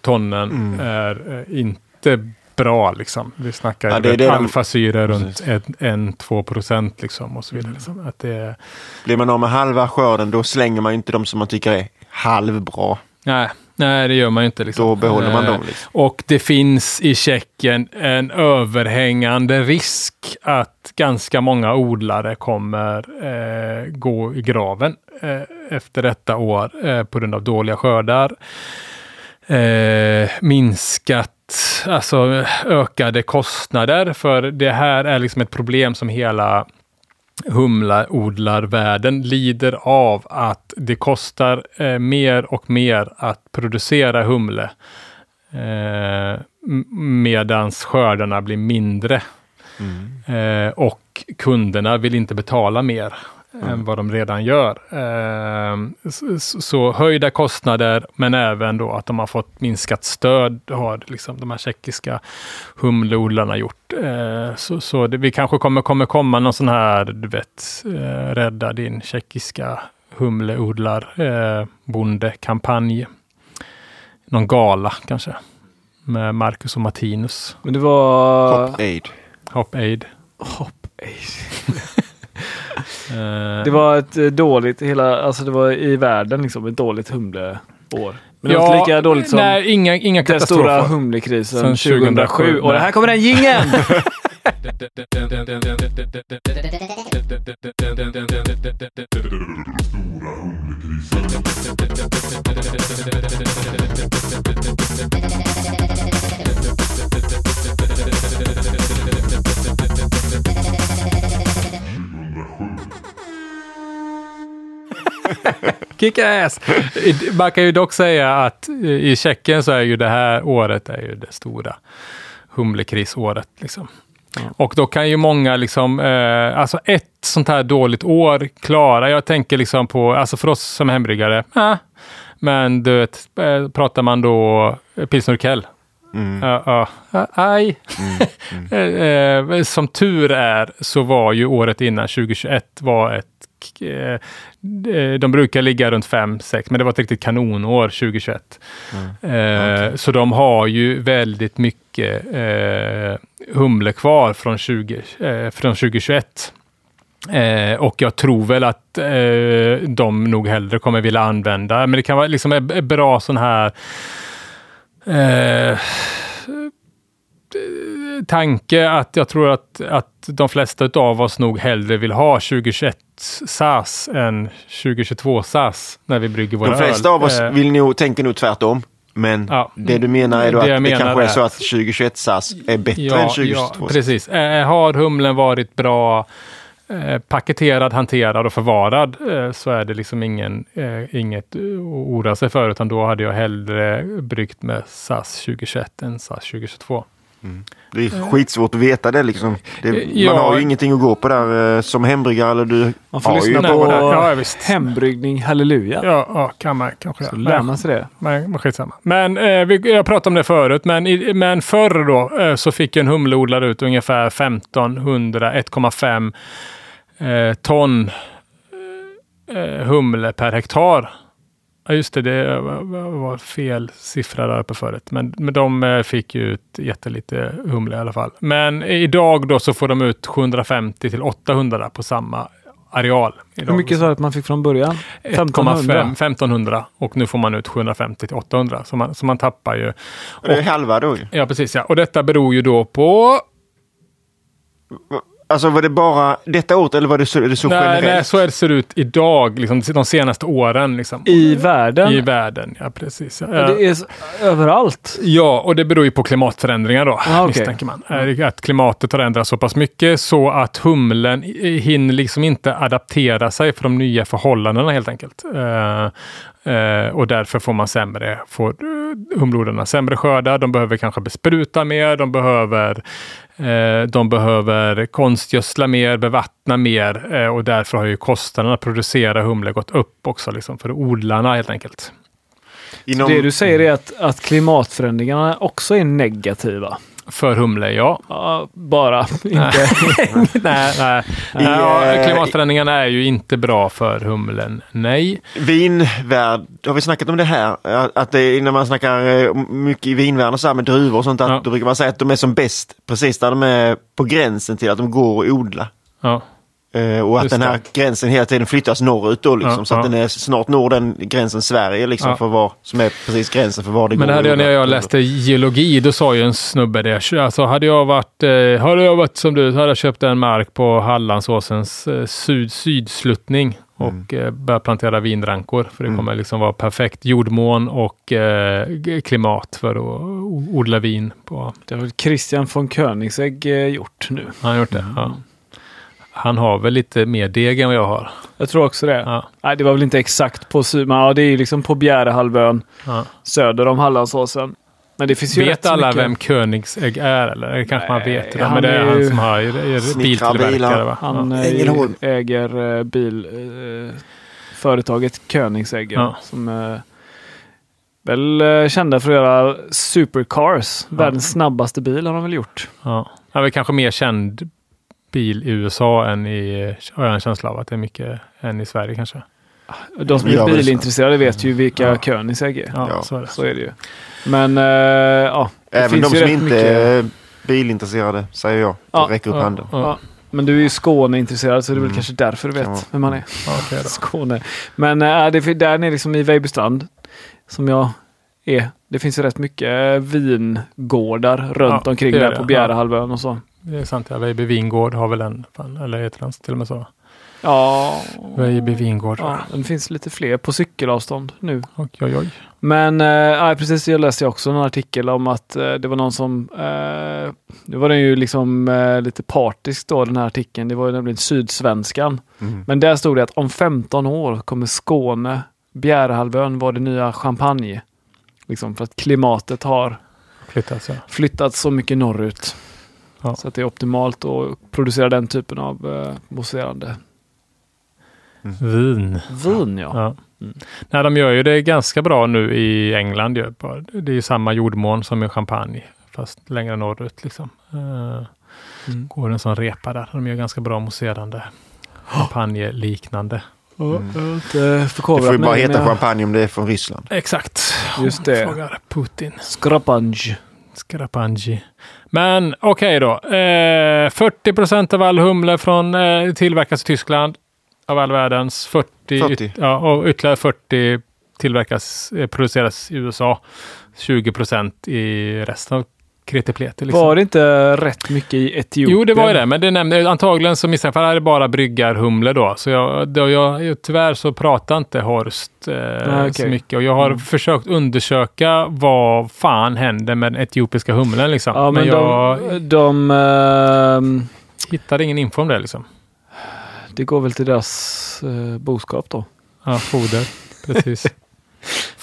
tonnen Mm. är eh, inte bra. Liksom. Vi snackar Ja, det de- alfasyra runt Precis. 1-2 procent liksom, och så vidare. Liksom. Att det, Blir man av med halva skörden då slänger man inte de som man tycker är halvbra. Nej, nej, det gör man ju inte. Liksom. Då behåller man Eh, dem. Liksom. Och det finns i Tjeckien en överhängande risk att ganska många odlare kommer eh, gå i graven eh, efter detta år eh, på grund av dåliga skördar. Eh, minskat, alltså ökade kostnader. För det här är liksom ett problem som hela humlaodlarvärlden lider av att det kostar eh, mer och mer att producera humle. Eh, medans skördarna blir mindre. Mm. Eh, och kunderna vill inte betala mer mm. än vad de redan gör. Eh, så, så, höjda kostnader, men även då att de har fått minskat stöd, har liksom de här tjeckiska humleodlarna gjort. Eh, så så det, vi kanske kommer, kommer komma någon sån här, du vet, eh, rädda din tjeckiska humleodlar eh, bondekampanj. Någon gala kanske med Marcus och Martinus. Men det var... Hop Aid. Hop Aid. Hop Aid. (laughs) det var ett eh, dåligt, hela, alltså det var i världen liksom ett dåligt humleår. Men det var inte lika dåligt som nej, inga, inga den stora humlekrisen 2007. 2007. Och det här kommer den jingeln! (laughs) (laughs) Kick ass! Man kan ju dock säga att i Tjeckien så är ju det här året är ju det stora humlekrisåret. Liksom. Mm. Och då kan ju många, liksom, eh, alltså ett sånt här dåligt år klara. Jag tänker liksom på, alltså för oss som hembryggare, eh, men du vet, eh, pratar man då pilsner Kell. Mm. Uh, uh, uh, aj. Mm. (laughs) Mm. som tur är så var ju året innan 2021 var ett Eh, de brukar ligga runt 5-6, men det var ett riktigt kanonår 2021. Mm. Eh, okay. Så de har ju väldigt mycket eh, humle kvar från, 20, eh, från 2021. Eh, och jag tror väl att eh, de nog hellre kommer vilja använda, men det kan vara liksom ett bra sån här eh, tanke att jag tror att, att de flesta av oss nog hellre vill ha 2021 SAS än 2022 SAS när vi brygger våra öl. De flesta öl. av oss eh, vill nog, tänker nog tvärtom. Men ja, det du menar är då att det kanske är så att 2021 SAS är bättre ja, än 2022 ja, Precis. Eh, har humlen varit bra eh, paketerad, hanterad och förvarad eh, så är det liksom ingen, eh, inget att oroa sig för utan då hade jag hellre bryggt med SAS 2021 än SAS 2022. Mm. Det är skitsvårt att veta det liksom. Det, ja. Man har ju ingenting att gå på där eh, som hembryggare. Eller du man får lyssna på ja, visst. hembryggning halleluja. Ja, ja, kan man kanske. Så lär man sig det. Men, men skitsamma. Men eh, vi, jag pratade om det förut. Men, i, men förr då eh, så fick en humleodlare ut ungefär 1500, 1,5 eh, ton eh, humle per hektar. Ja, just det, det var fel siffra där uppe förut. Men, men de eh, fick ju ut jättelite humle i alla fall. Men idag då så får de ut 750 till 800 på samma areal. Hur mycket sa du att man fick från början? 1500. 1500 och nu får man ut 750 till 800. Så man, så man tappar ju. Och, det är halva då Ja, precis. Ja. Och detta beror ju då på Alltså var det bara detta året eller var det så, det så nej, generellt? Nej, så det ser ut idag, liksom, de senaste åren. Liksom. I världen? I världen, ja precis. Ja. Det är överallt? Ja, och det beror ju på klimatförändringar då, ah, okay. misstänker man. Att klimatet har ändrats så pass mycket så att humlen hinner liksom inte adaptera sig för de nya förhållandena helt enkelt. Uh, och därför får man sämre, får uh, humleodlarna sämre skördar. De behöver kanske bespruta mer, de behöver Eh, de behöver konstgödsla mer, bevattna mer eh, och därför har ju kostnaderna att producera humle gått upp också liksom för odlarna helt enkelt. Inom... Det du säger är att, att klimatförändringarna också är negativa? För humle, ja. ja bara. (laughs) Inte. nej, nej. Ja, eh, klimatförändringarna är ju inte bra för humlen, nej. Vinvärld, har vi snackat om det här? Att det, när man snackar eh, mycket i vinvärlden och så här med druvor och sånt, att ja. då brukar man säga att de är som bäst precis där de är på gränsen till att de går att odla. Ja. Eh, och att Just den här det. gränsen hela tiden flyttas norrut då liksom. Ja, så att ja. den är snart når den gränsen Sverige liksom. Ja. För var, som är precis gränsen för var det Men går. det hade jag, när jag läste geologi, då sa ju en snubbe det. Alltså hade jag varit, eh, hade jag varit som du, så hade jag köpt en mark på Hallandsåsens eh, syd, sydsluttning och eh, börjat plantera vinrankor. För det Mm. kommer liksom vara perfekt jordmån och eh, klimat för att odla vin på. Det har väl Christian von Koenigsegg eh, gjort nu. Han har gjort det. Ja. Han har väl lite mer deg än vad jag har. Jag tror också det. Ja. Nej, det var väl inte exakt på men ja, det är ju liksom på Bjärehalvön Ja. söder om Hallandsåsen. Men det finns ju Vet alla mycket. vem Koenigsegg är? Eller det kanske man Nej, vet. Det, men det är är han som har, är, biltillverkare. Va? Han ja. eh, äger eh, bil, eh, företaget Koenigsegg Ja. som eh, väl eh, kända för att göra supercars. Världens snabbaste bil har de väl gjort. Ja. Han är väl kanske mer känd bil i USA än i, har jag en känsla av att det är mycket än i Sverige kanske. De som Ja, är bilintresserade vet ju vilka Ja. Koenigsegg är. Ja, Ja. så är det. Så är det ju. Men eh, ja, det Även finns de ju som inte mycket- är bilintresserade, säger jag. Ja, Ja, räcker upp ja, handen. ja. Ja, men du är ju Skåneintresserad så det är väl Mm. kanske därför du vet vem man är. Ja, då. (laughs) Skåne. Men äh, det, där nere liksom i Vejbystrand som jag är. Det finns ju rätt mycket vingårdar runt Ja, omkring där på Bjärehalvön och så. Det är sant. Ja, Vejby vingård har väl en, fan, eller heter den till och med så? Ja, Vejby vingård. ja, det finns lite fler på cykelavstånd nu. Oj, oj, oj. Men äh, ja, precis, jag läste också en artikel om att eh, det var någon som, uh, nu var den ju liksom eh, lite partisk då den här artikeln, det var ju nämligen Sydsvenskan. Mm. Men där stod det att om 15 år kommer Skåne, Bjärehalvön vara det nya champagne. Liksom för att klimatet har Flyttats ja. flyttat så mycket norrut. Ja. Så att det är optimalt att producera den typen av uh, mousserande Vin. vin. Ja. Ja. Mm. Nej, de gör ju det ganska bra nu i England. Det är ju samma jordmån som i champagne, fast längre norrut. Liksom. Eh, Mm. går en sån repa där. De gör ganska bra mousserande. Champagne-liknande. Har inte Det får ju bara heta jag- champagne om det är från Ryssland. Exakt. Just det. Frågar Putin. Skrapange. Skrapangi. Men okej då. Eh, 40 procent av all humle från, eh, tillverkas i Tyskland. Av all världens 40. 40. Yt, ja, och ytterligare 40 tillverkas, eh, produceras i USA. 20 procent i resten av Kretipleti. Liksom. Var det inte rätt mycket i Etiopien? Jo, det var ju det, men det nämnde antagligen så misstänker jag, för det är bara bryggarhumle då. Så jag, då jag, tyvärr så pratar inte Horst eh, Nej, så okej. mycket. Och jag har Mm. försökt undersöka vad fan händer med den etiopiska humlen liksom. Ja, men, men jag de, de ehm, hittade ingen info om det liksom. det går väl till deras uh, boskap då. Ja, foder. Precis. (laughs)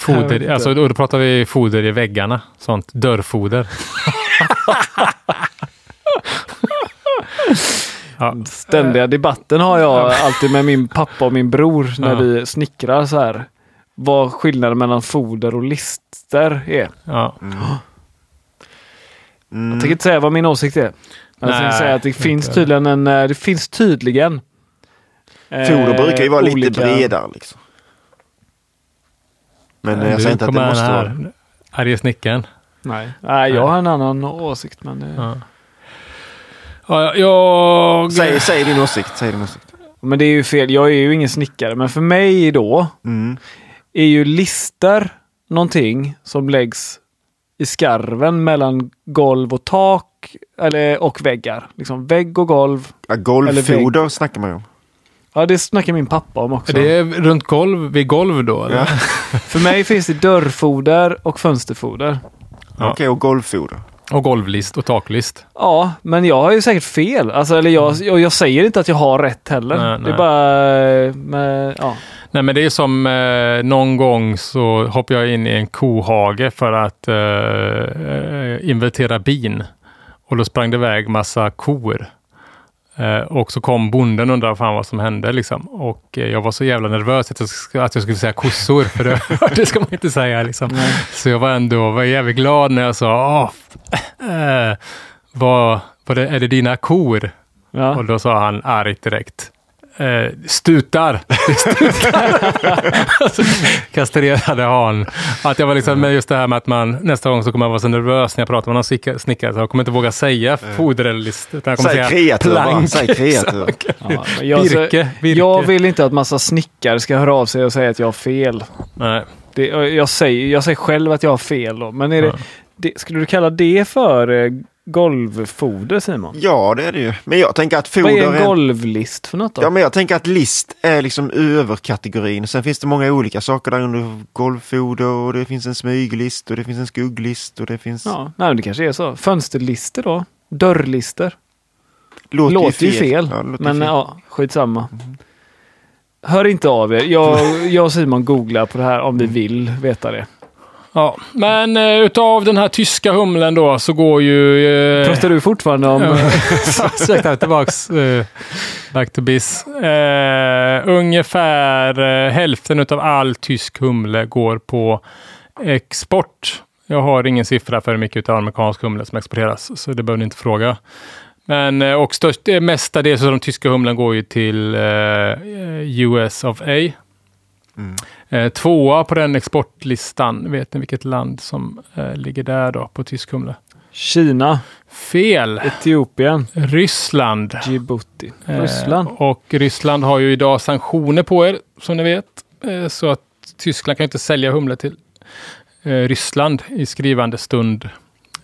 Foder, alltså då pratar vi foder i väggarna. Sånt dörrfoder. (laughs) ja, Ständiga debatten har jag alltid med min pappa och min bror när Ja. vi snickrar så här. Vad skillnaden mellan foder och lister är. ja. Mm. Jag tänker inte säga vad min åsikt är. Men jag Nej, tänker säga att det finns tydligen en, eh, det finns tydligen eh, Foder brukar ju vara lite olika- bredare. Liksom. Men eh, jag säger inte att det måste här, vara Arge snickaren. Nej, Nej jag har en annan åsikt men eh, Ja. Ja, jag... Säg, säg din åsikt. Säg din åsikt. Men det är ju fel. Jag är ju ingen snickare men för mig då Mm. är ju lister någonting som läggs i skarven mellan golv och tak eller, och väggar. Liksom vägg och golv. Ja, Eller golvfoder snackar man ju om. Ja, det snackar min pappa om också. Det är runt golv, vid golv då? Eller? Ja. (laughs) För mig finns det dörrfoder och fönsterfoder. Ja. Okej, och golvfoder. Och golvlist och taklist. Ja, men jag har ju säkert fel. Alltså, eller jag, jag, jag säger inte att jag har rätt heller. Nej, det är nej. bara... eh, Men, ja. Nej, men det är som eh, någon gång så hoppade jag in i en kohage för att eh, eh, inventera bin. Och då sprang det iväg massa kor. Eh, och så kom bonden och undrade fan vad som hände. Liksom. Och eh, jag var så jävla nervös att jag, sk- att jag skulle säga kossor, för det, (laughs) det ska man inte säga. Liksom. Så jag var ändå var jävligt glad när jag sa, Åh, eh, vad, vad det, är det dina kor? Ja. Och då sa han argt direkt, Eh, stutar. (laughs) stutar. alltså, (laughs) kastrerade han. Att jag var liksom, med just det här med att man nästa gång så kommer man vara så nervös när jag pratar med någon snickare. snickare så jag kommer inte våga säga foderlist. Utan jag kommer Säg säga kreatur bara. plank. Säg kreatur. (laughs) Ja, jag, Virke, virke. jag vill inte att massa snickare ska höra av sig och säga att jag har fel. Nej. Det, jag, säger, jag säger själv att jag har fel då. Men är Ja. det, det, skulle du kalla det för eh, golvfoder Simon? Ja, det är det ju. Men jag tänker att Vad är foder en golvlist för något då? Ja, men jag tänker att list är liksom överkategorin. Sen finns det många olika saker där under golvfoder och det finns en smyglist och det finns en skugglist och det finns... Ja, nej, men det kanske är så. Fönsterlister då? Dörrlister? låter, Låter ju fel. Ja, låter men fel. ja, skitsamma. Hör inte av er. Jag, jag och Simon googlar på det här om vi vill veta det. Ja, men eh, utav den här tyska humlen då så går ju... Eh, Pratar du fortfarande om... (laughs) Ursäkta, tillbaks. Eh, back to biz. Eh, ungefär eh, hälften utav all tysk humle går på export. Jag har ingen siffra för hur mycket utav amerikansk humle som exporteras, så det behöver ni inte fråga. Men eh, och störst, det mestadels av de tyska humlen går ju till eh, US of A. Mm. Eh, tvåa på den exportlistan, vet ni vilket land som eh, ligger där då på tysk humle? Kina, Fel! Etiopien, Ryssland. Djibouti. Eh, Ryssland. och Ryssland har ju idag sanktioner på er, som ni vet. Eh, så att Tyskland kan inte sälja humle till eh, Ryssland i skrivande stund.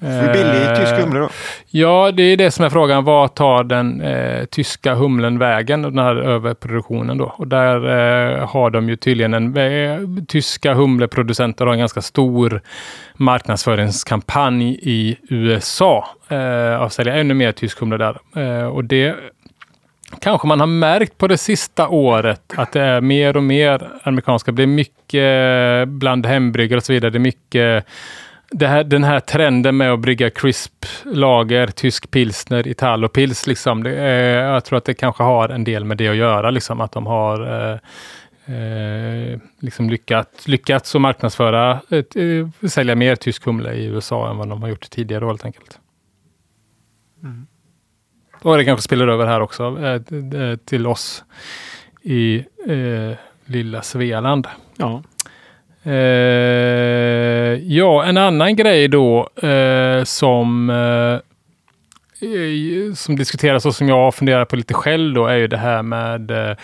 Billig är tysk humle då? Ja, det är det som är frågan. Vad tar den eh, tyska humlen vägen, den här överproduktionen då? Och där eh, har de ju tydligen en... Eh, tyska humleproducenter har en ganska stor marknadsföringskampanj i USA. Eh, att sälja ännu mer tysk humle där. Eh, och det kanske man har märkt på det sista året att det är mer och mer amerikanska. Det är mycket bland hembryggare och så vidare. Det är mycket här, den här trenden med att brygga crisp lager, tysk pilsner, italopils, liksom, det är, jag tror att det kanske har en del med det att göra, liksom, att de har eh, eh, liksom lyckats, lyckats att marknadsföra, eh, sälja mer tysk humle i USA än vad de har gjort tidigare helt enkelt. Och det kanske spiller över här också eh, eh, till oss i eh, lilla Svealand. Ja. Eh, ja, en annan grej då eh, som, eh, som diskuteras och som jag funderar på lite själv då är ju det här med eh,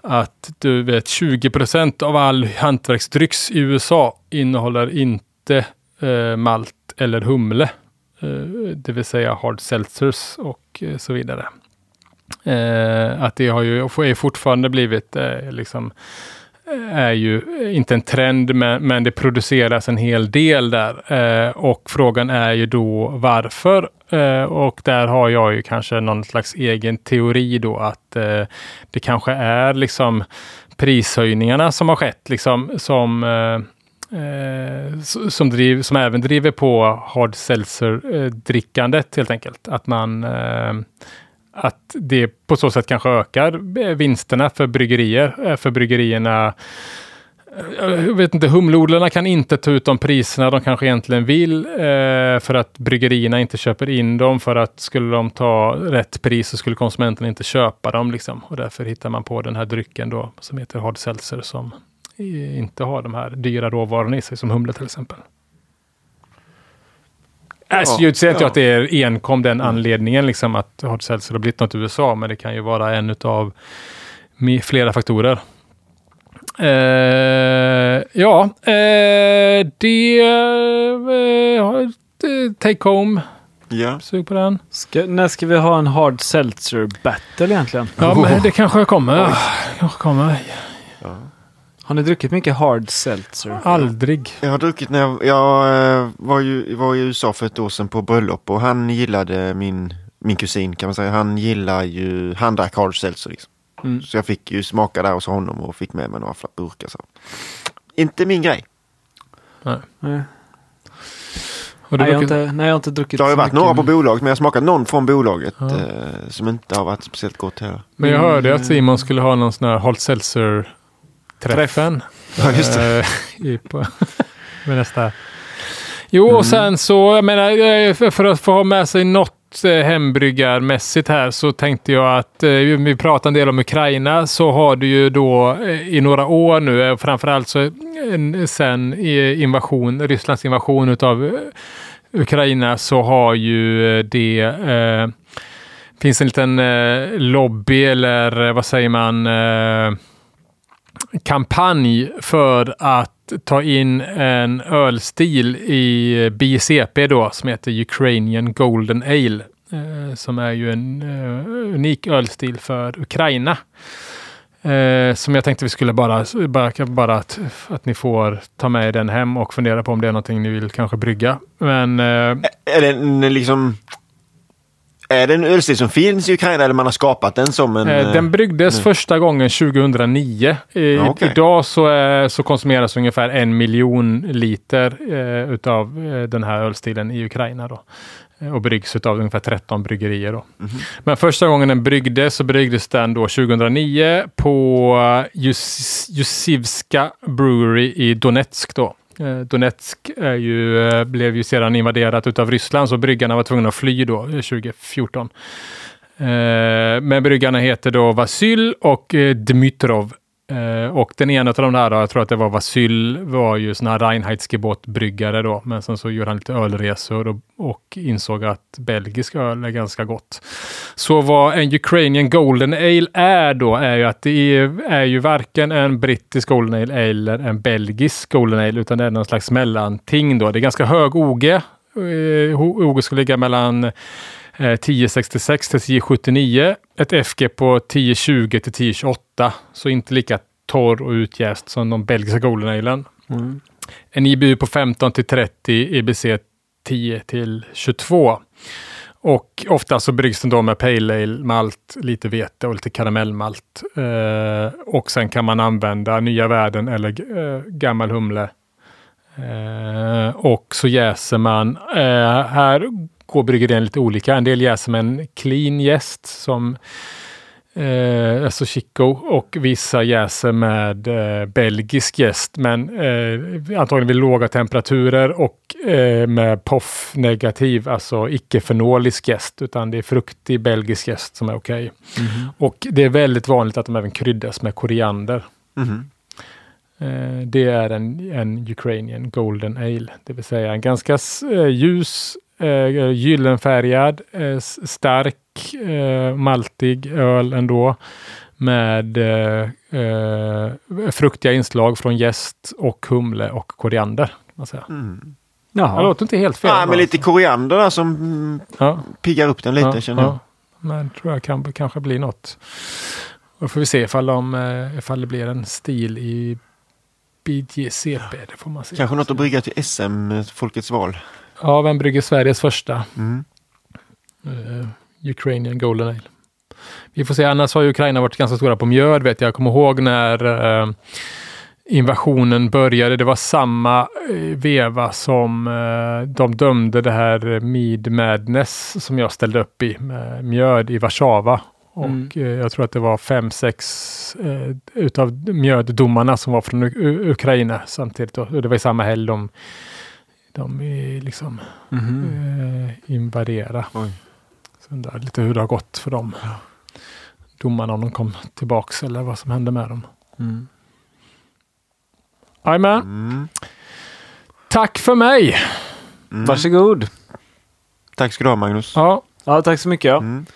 att du vet 20% av all hantverksdrycks i USA innehåller inte eh, malt eller humle. Eh, det vill säga hard seltzers och eh, så vidare. Eh, att det har ju är fortfarande blivit eh, liksom är ju inte en trend, men, men det produceras en hel del där. Eh, och frågan är ju då varför. Eh, och där har jag ju kanske någon slags egen teori då att eh, det kanske är liksom prishöjningarna som har skett, liksom som eh, eh, som, driv, som även driver på hard seltzer-drickandet eh, helt enkelt. Att man eh, att det på så sätt kanske ökar vinsterna för bryggerier. Eh, för bryggerierna eh, jag vet inte, humleodlarna kan inte ta ut de priserna de kanske egentligen vill eh, för att bryggerierna inte köper in dem för att skulle de ta rätt pris så skulle konsumenten inte köpa dem. Liksom. Och därför hittar man på den här drycken då som heter hard seltzer som inte har de här dyra råvarorna i sig som humle till exempel. Alltså, jag säger inte ja. att det är enkom den anledningen liksom att hard seltzer har blivit något i USA, men det kan ju vara en av flera faktorer. Eh, ja, eh, det... Eh, ett take home. Ja. Sug på den. Ska, när ska vi ha en hard seltzer battle egentligen? Ja, men det kanske kommer. kanske kommer. Har ni druckit mycket hard seltzer? Aldrig. Jag har druckit när jag, jag eh, var, ju, var i USA för ett år sedan på bröllop och han gillade min, min kusin kan man säga. Han gillar ju, han drack hard seltzer liksom. Mm. Så jag fick ju smaka där hos honom och fick med mig några burkar. Så. Inte min grej. Nej. Nej. Har du Nej, jag inte, nej, jag har inte druckit Det har ju varit några på bolaget men jag har smakat någon från bolaget Ja. eh, som inte har varit speciellt gott heller. Men jag Mm. hörde att Simon skulle ha någon sån här hard seltzer träffen. Ja, just det. Eh, (laughs) med nästa. Jo, Mm. och sen så, jag menar, eh, för, att få ha med sig något eh, hembryggarmässigt här så tänkte jag att vi pratar en del om Ukraina så har du ju då i några år nu, framförallt så sen invasion, Rysslands invasion utav Ukraina så har ju det eh, finns en liten eh, lobby eller vad säger man eh, kampanj för att ta in en ölstil i BCP då som heter Ukrainian Golden Ale. Eh, som är ju en eh, unik ölstil för Ukraina. Eh, som jag tänkte vi skulle bara, bara, bara att, att ni får ta med er den hem och fundera på om det är någonting ni vill kanske brygga. Men eh, Är det en liksom... Är det en ölstil som finns i Ukraina eller man har skapat den som en... Eh, Den eh, bryggdes nu. första gången 2009. I, Ja, okej. Idag så, eh, så konsumeras ungefär en miljon liter eh, utav eh, den här ölstilen i Ukraina. Då. Och bryggs utav ungefär 13 bryggerier. Då. Mhm. Men första gången den bryggdes så bryggdes den då 2009 på Jus- Jusivska Brewery i Donetsk. Då. Eh, Donetsk är ju, eh, blev ju sedan invaderat utav Ryssland så bryggarna var tvungna att fly då eh, 2014. Men bryggarna heter då Vasyl och Dmytrov. Eh, och den ena av de där, då, jag tror att det var Vasyl, var ju sån här Reinheitsgebot-bryggare då. Men sen så gjorde han lite ölresor och, och insåg att belgisk öl är ganska gott. Så vad en Ukrainian Golden Ale är då, är ju att det är, är ju varken en brittisk Golden Ale eller en belgisk Golden Ale, utan det är någon slags mellanting då. Det är ganska hög OG. Eh, OG ska ligga mellan 1066 till 1079. Ett FG på 1020 till 1028. Så inte lika torr och utjäst som de belgiska Golden Alen. Mm. En IBU på 15 till 30, IBC 10 till 22. Och ofta så bryggs den då med pale ale, malt, lite vete och lite karamellmalt. Eh, och sen kan man använda nya värden eller eh, gammal humle. Eh, och så jäser man. Eh, här går bryggerier lite olika. En del jäser med en clean jäst som eh, alltså Chico och vissa jäser med eh, belgisk jäst. Men eh, antagligen vid låga temperaturer och eh, med POF negativ, alltså icke-fenolisk jäst. Utan det är fruktig belgisk jäst som är okej. Och det är väldigt vanligt att de även kryddas med koriander. Mhm. Eh, Det är en, en Ukrainian Golden Ale, det vill säga en ganska eh, ljus, eh, gyllenfärgad, eh, stark, eh, maltig öl ändå. Med eh, eh, fruktiga inslag från jäst och humle och koriander. Kan man säga. Mm. Det Jaha. låter inte helt fel. Ja, men lite koriander där som mm, ja, piggar upp den lite ja, känner jag. ja. Men tror jag kan kanske bli något. Då får vi se ifall, de, eh, ifall det blir en stil i BJCP. Det får man se. Kanske något att brygga till SM, eh, Folkets val. Ja, vem brygger Sveriges första Mm. eh, Ukrainian Golden Ale? Vi får se, annars har ju Ukraina varit ganska stora på mjöd vet jag. Jag kommer ihåg när eh, invasionen började. Det var samma eh, veva som eh, de dömde det här Mead Madness som jag ställde upp i med mjöd i Warszawa. Och Mm. eh, jag tror att det var fem, sex eh, utav mjöddomarna som var från U- Ukraina samtidigt. Och det var i samma helg de, de eh, liksom Mhm. eh, invadera. Oj. Så undrar lite hur det har gått för dem. Domarna om de kom tillbaks eller vad som hände med dem. Mm. Jajamän. Mm. Tack för mig! Mm. Varsågod. Tack ska du ha Magnus. Ja, Ja, tack så mycket. Ja. Mm.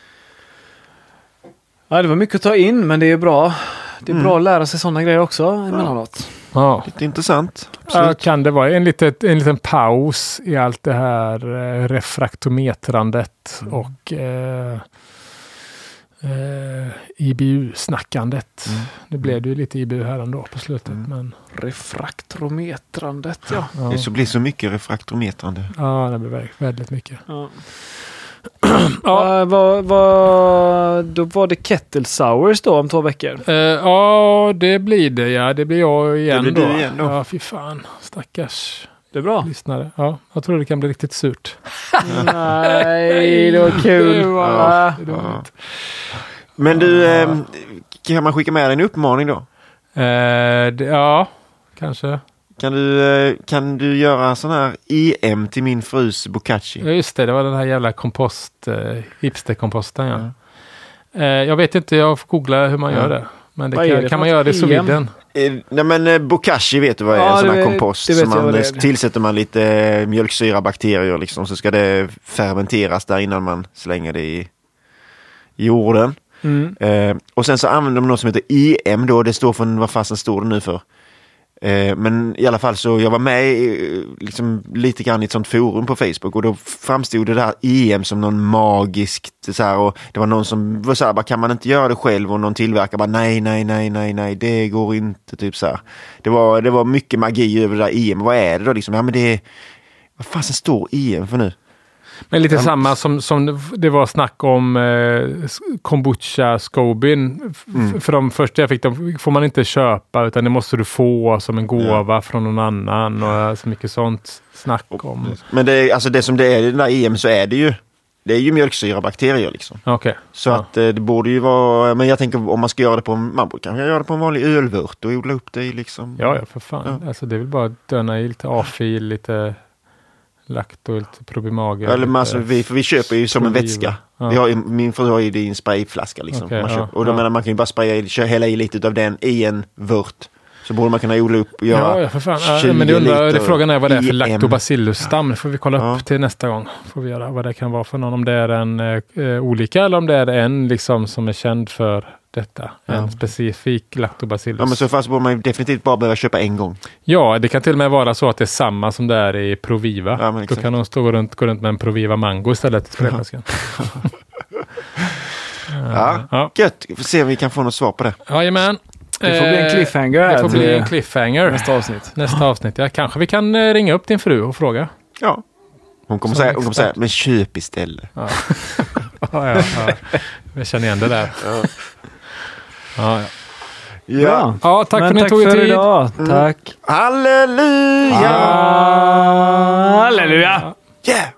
Ja, det var mycket att ta in, men det är bra. Det är Mm. bra att lära sig sådana grejer också emellanåt. ja. Lite intressant. Ja, Absolut. kan det vara en, litet, en liten paus i allt det här eh, refraktometrandet Mm. och eh, eh, IBU-snackandet. Mm. Nu blev det ju lite IBU här ändå på slutet. Mm. Men, Refraktometrandet, ja. ja. Det så blir så mycket refraktometrande. ja, det blir väldigt mycket. ja. (clears throat) Ja. Ja, vad, vad, då var det Kettle Sours då om två veckor. Eh, ja, det blir det ja. Det blir jag igen Det blir då. du igen då. Ja, fy fan. Stackars Det är bra. lyssnare. Ja, jag tror det kan bli riktigt surt. (laughs) Nej, (laughs) det var kul. Det var- Ja. det var- Ja. Men du, eh, kan man skicka med dig en uppmaning då? Eh, det, ja, kanske. Kan du, eh, kan du göra sån här EM till min frus bokashi? Ja, just det. Det var den här jävla kompost, eh, hipsterkomposten. Ja. Eh, jag vet inte, jag får googla hur man Ja. gör det. Men det Vad kan, det kan man göra det i? EM? Sweden? Eh, nej men eh, bokashi vet du vad det är? Ja, en sån här kompost. som man, det tillsätter man lite eh, mjölksyrabakterier liksom. Så ska det fermenteras där innan man slänger det i jorden. Mm. Eh, och sen så använder de något som heter EM då. Det står för, vad fasen står det nu för? Eh, men i alla fall så jag var med i, liksom, lite grann i ett sånt forum på Facebook och då framstod det där EM som någon magiskt så här, och det var någon som var så här, bara, kan man inte göra det själv och någon tillverkare bara nej, nej, nej, nej, nej, det går inte typ så här. Det var, det var mycket magi över det där EM. Vad är det då liksom? Ja men det vad fasen står EM för nu? Men lite samma som, som det var snack om eh, kombucha scobin. Mm. För de första jag fick, de får man inte köpa utan det måste du få som en gåva från någon annan och så mycket sånt snack om. Men det, är- alltså det som det är i den där EM så är det ju, det är ju mjölksyrabakterier liksom. Okej. Så Ja. att eh, det borde ju vara, men jag tänker om man ska göra det på, man kanske göra det på en vanlig ölvört och odla upp det i liksom. Ja, ja, för fan. Alltså, det är väl bara att döna i lite A-fil, lite lakto, lite probimager. Eller lite alltså, vi, vi köper ju som en vätska. Ja. Vi har, min fru har ju det i en sprayflaska liksom. Okej, man ja, köper, och då ja. menar man kan ju bara spraya i, kö- hälla i lite av den i en vört. Så borde man kunna odla upp och göra Ja, ja, för fan. Ja, 20 men det undrar, det frågan är vad det är för lactobacillus-stam. Det får vi kolla upp Ja. till nästa gång. Får vi göra vad det kan vara för någon. Om det är en eh, eh, olika eller om det är en liksom som är känd för detta. En Ja. specifik lactobacillus. Ja men så fast borde man definitivt bara behöva köpa en gång. Ja, det kan till och med vara så att det är samma som det är i Proviva. Ja, men Då kan de stå och runt, gå runt med en Proviva Mango istället i sprayflaskan. (laughs) Ja, Ja, gött. Vi får se om vi kan få något svar på det. jajamän. Det får bli en Eh, cliffhanger Det får bli en cliffhanger. nästa avsnitt. Nästa avsnitt. Ja, kanske vi kan eh, ringa upp din fru och fråga. Ja. Hon kommer, Som säga, hon kommer säga, men köp istället. Ja, (laughs) ja, ja. Jag känner igen det där. Ja. Ja, ja. Ja. ja tack Men för att ni tack tog er tid. idag. Tack. Halleluja! Halleluja! Yeah!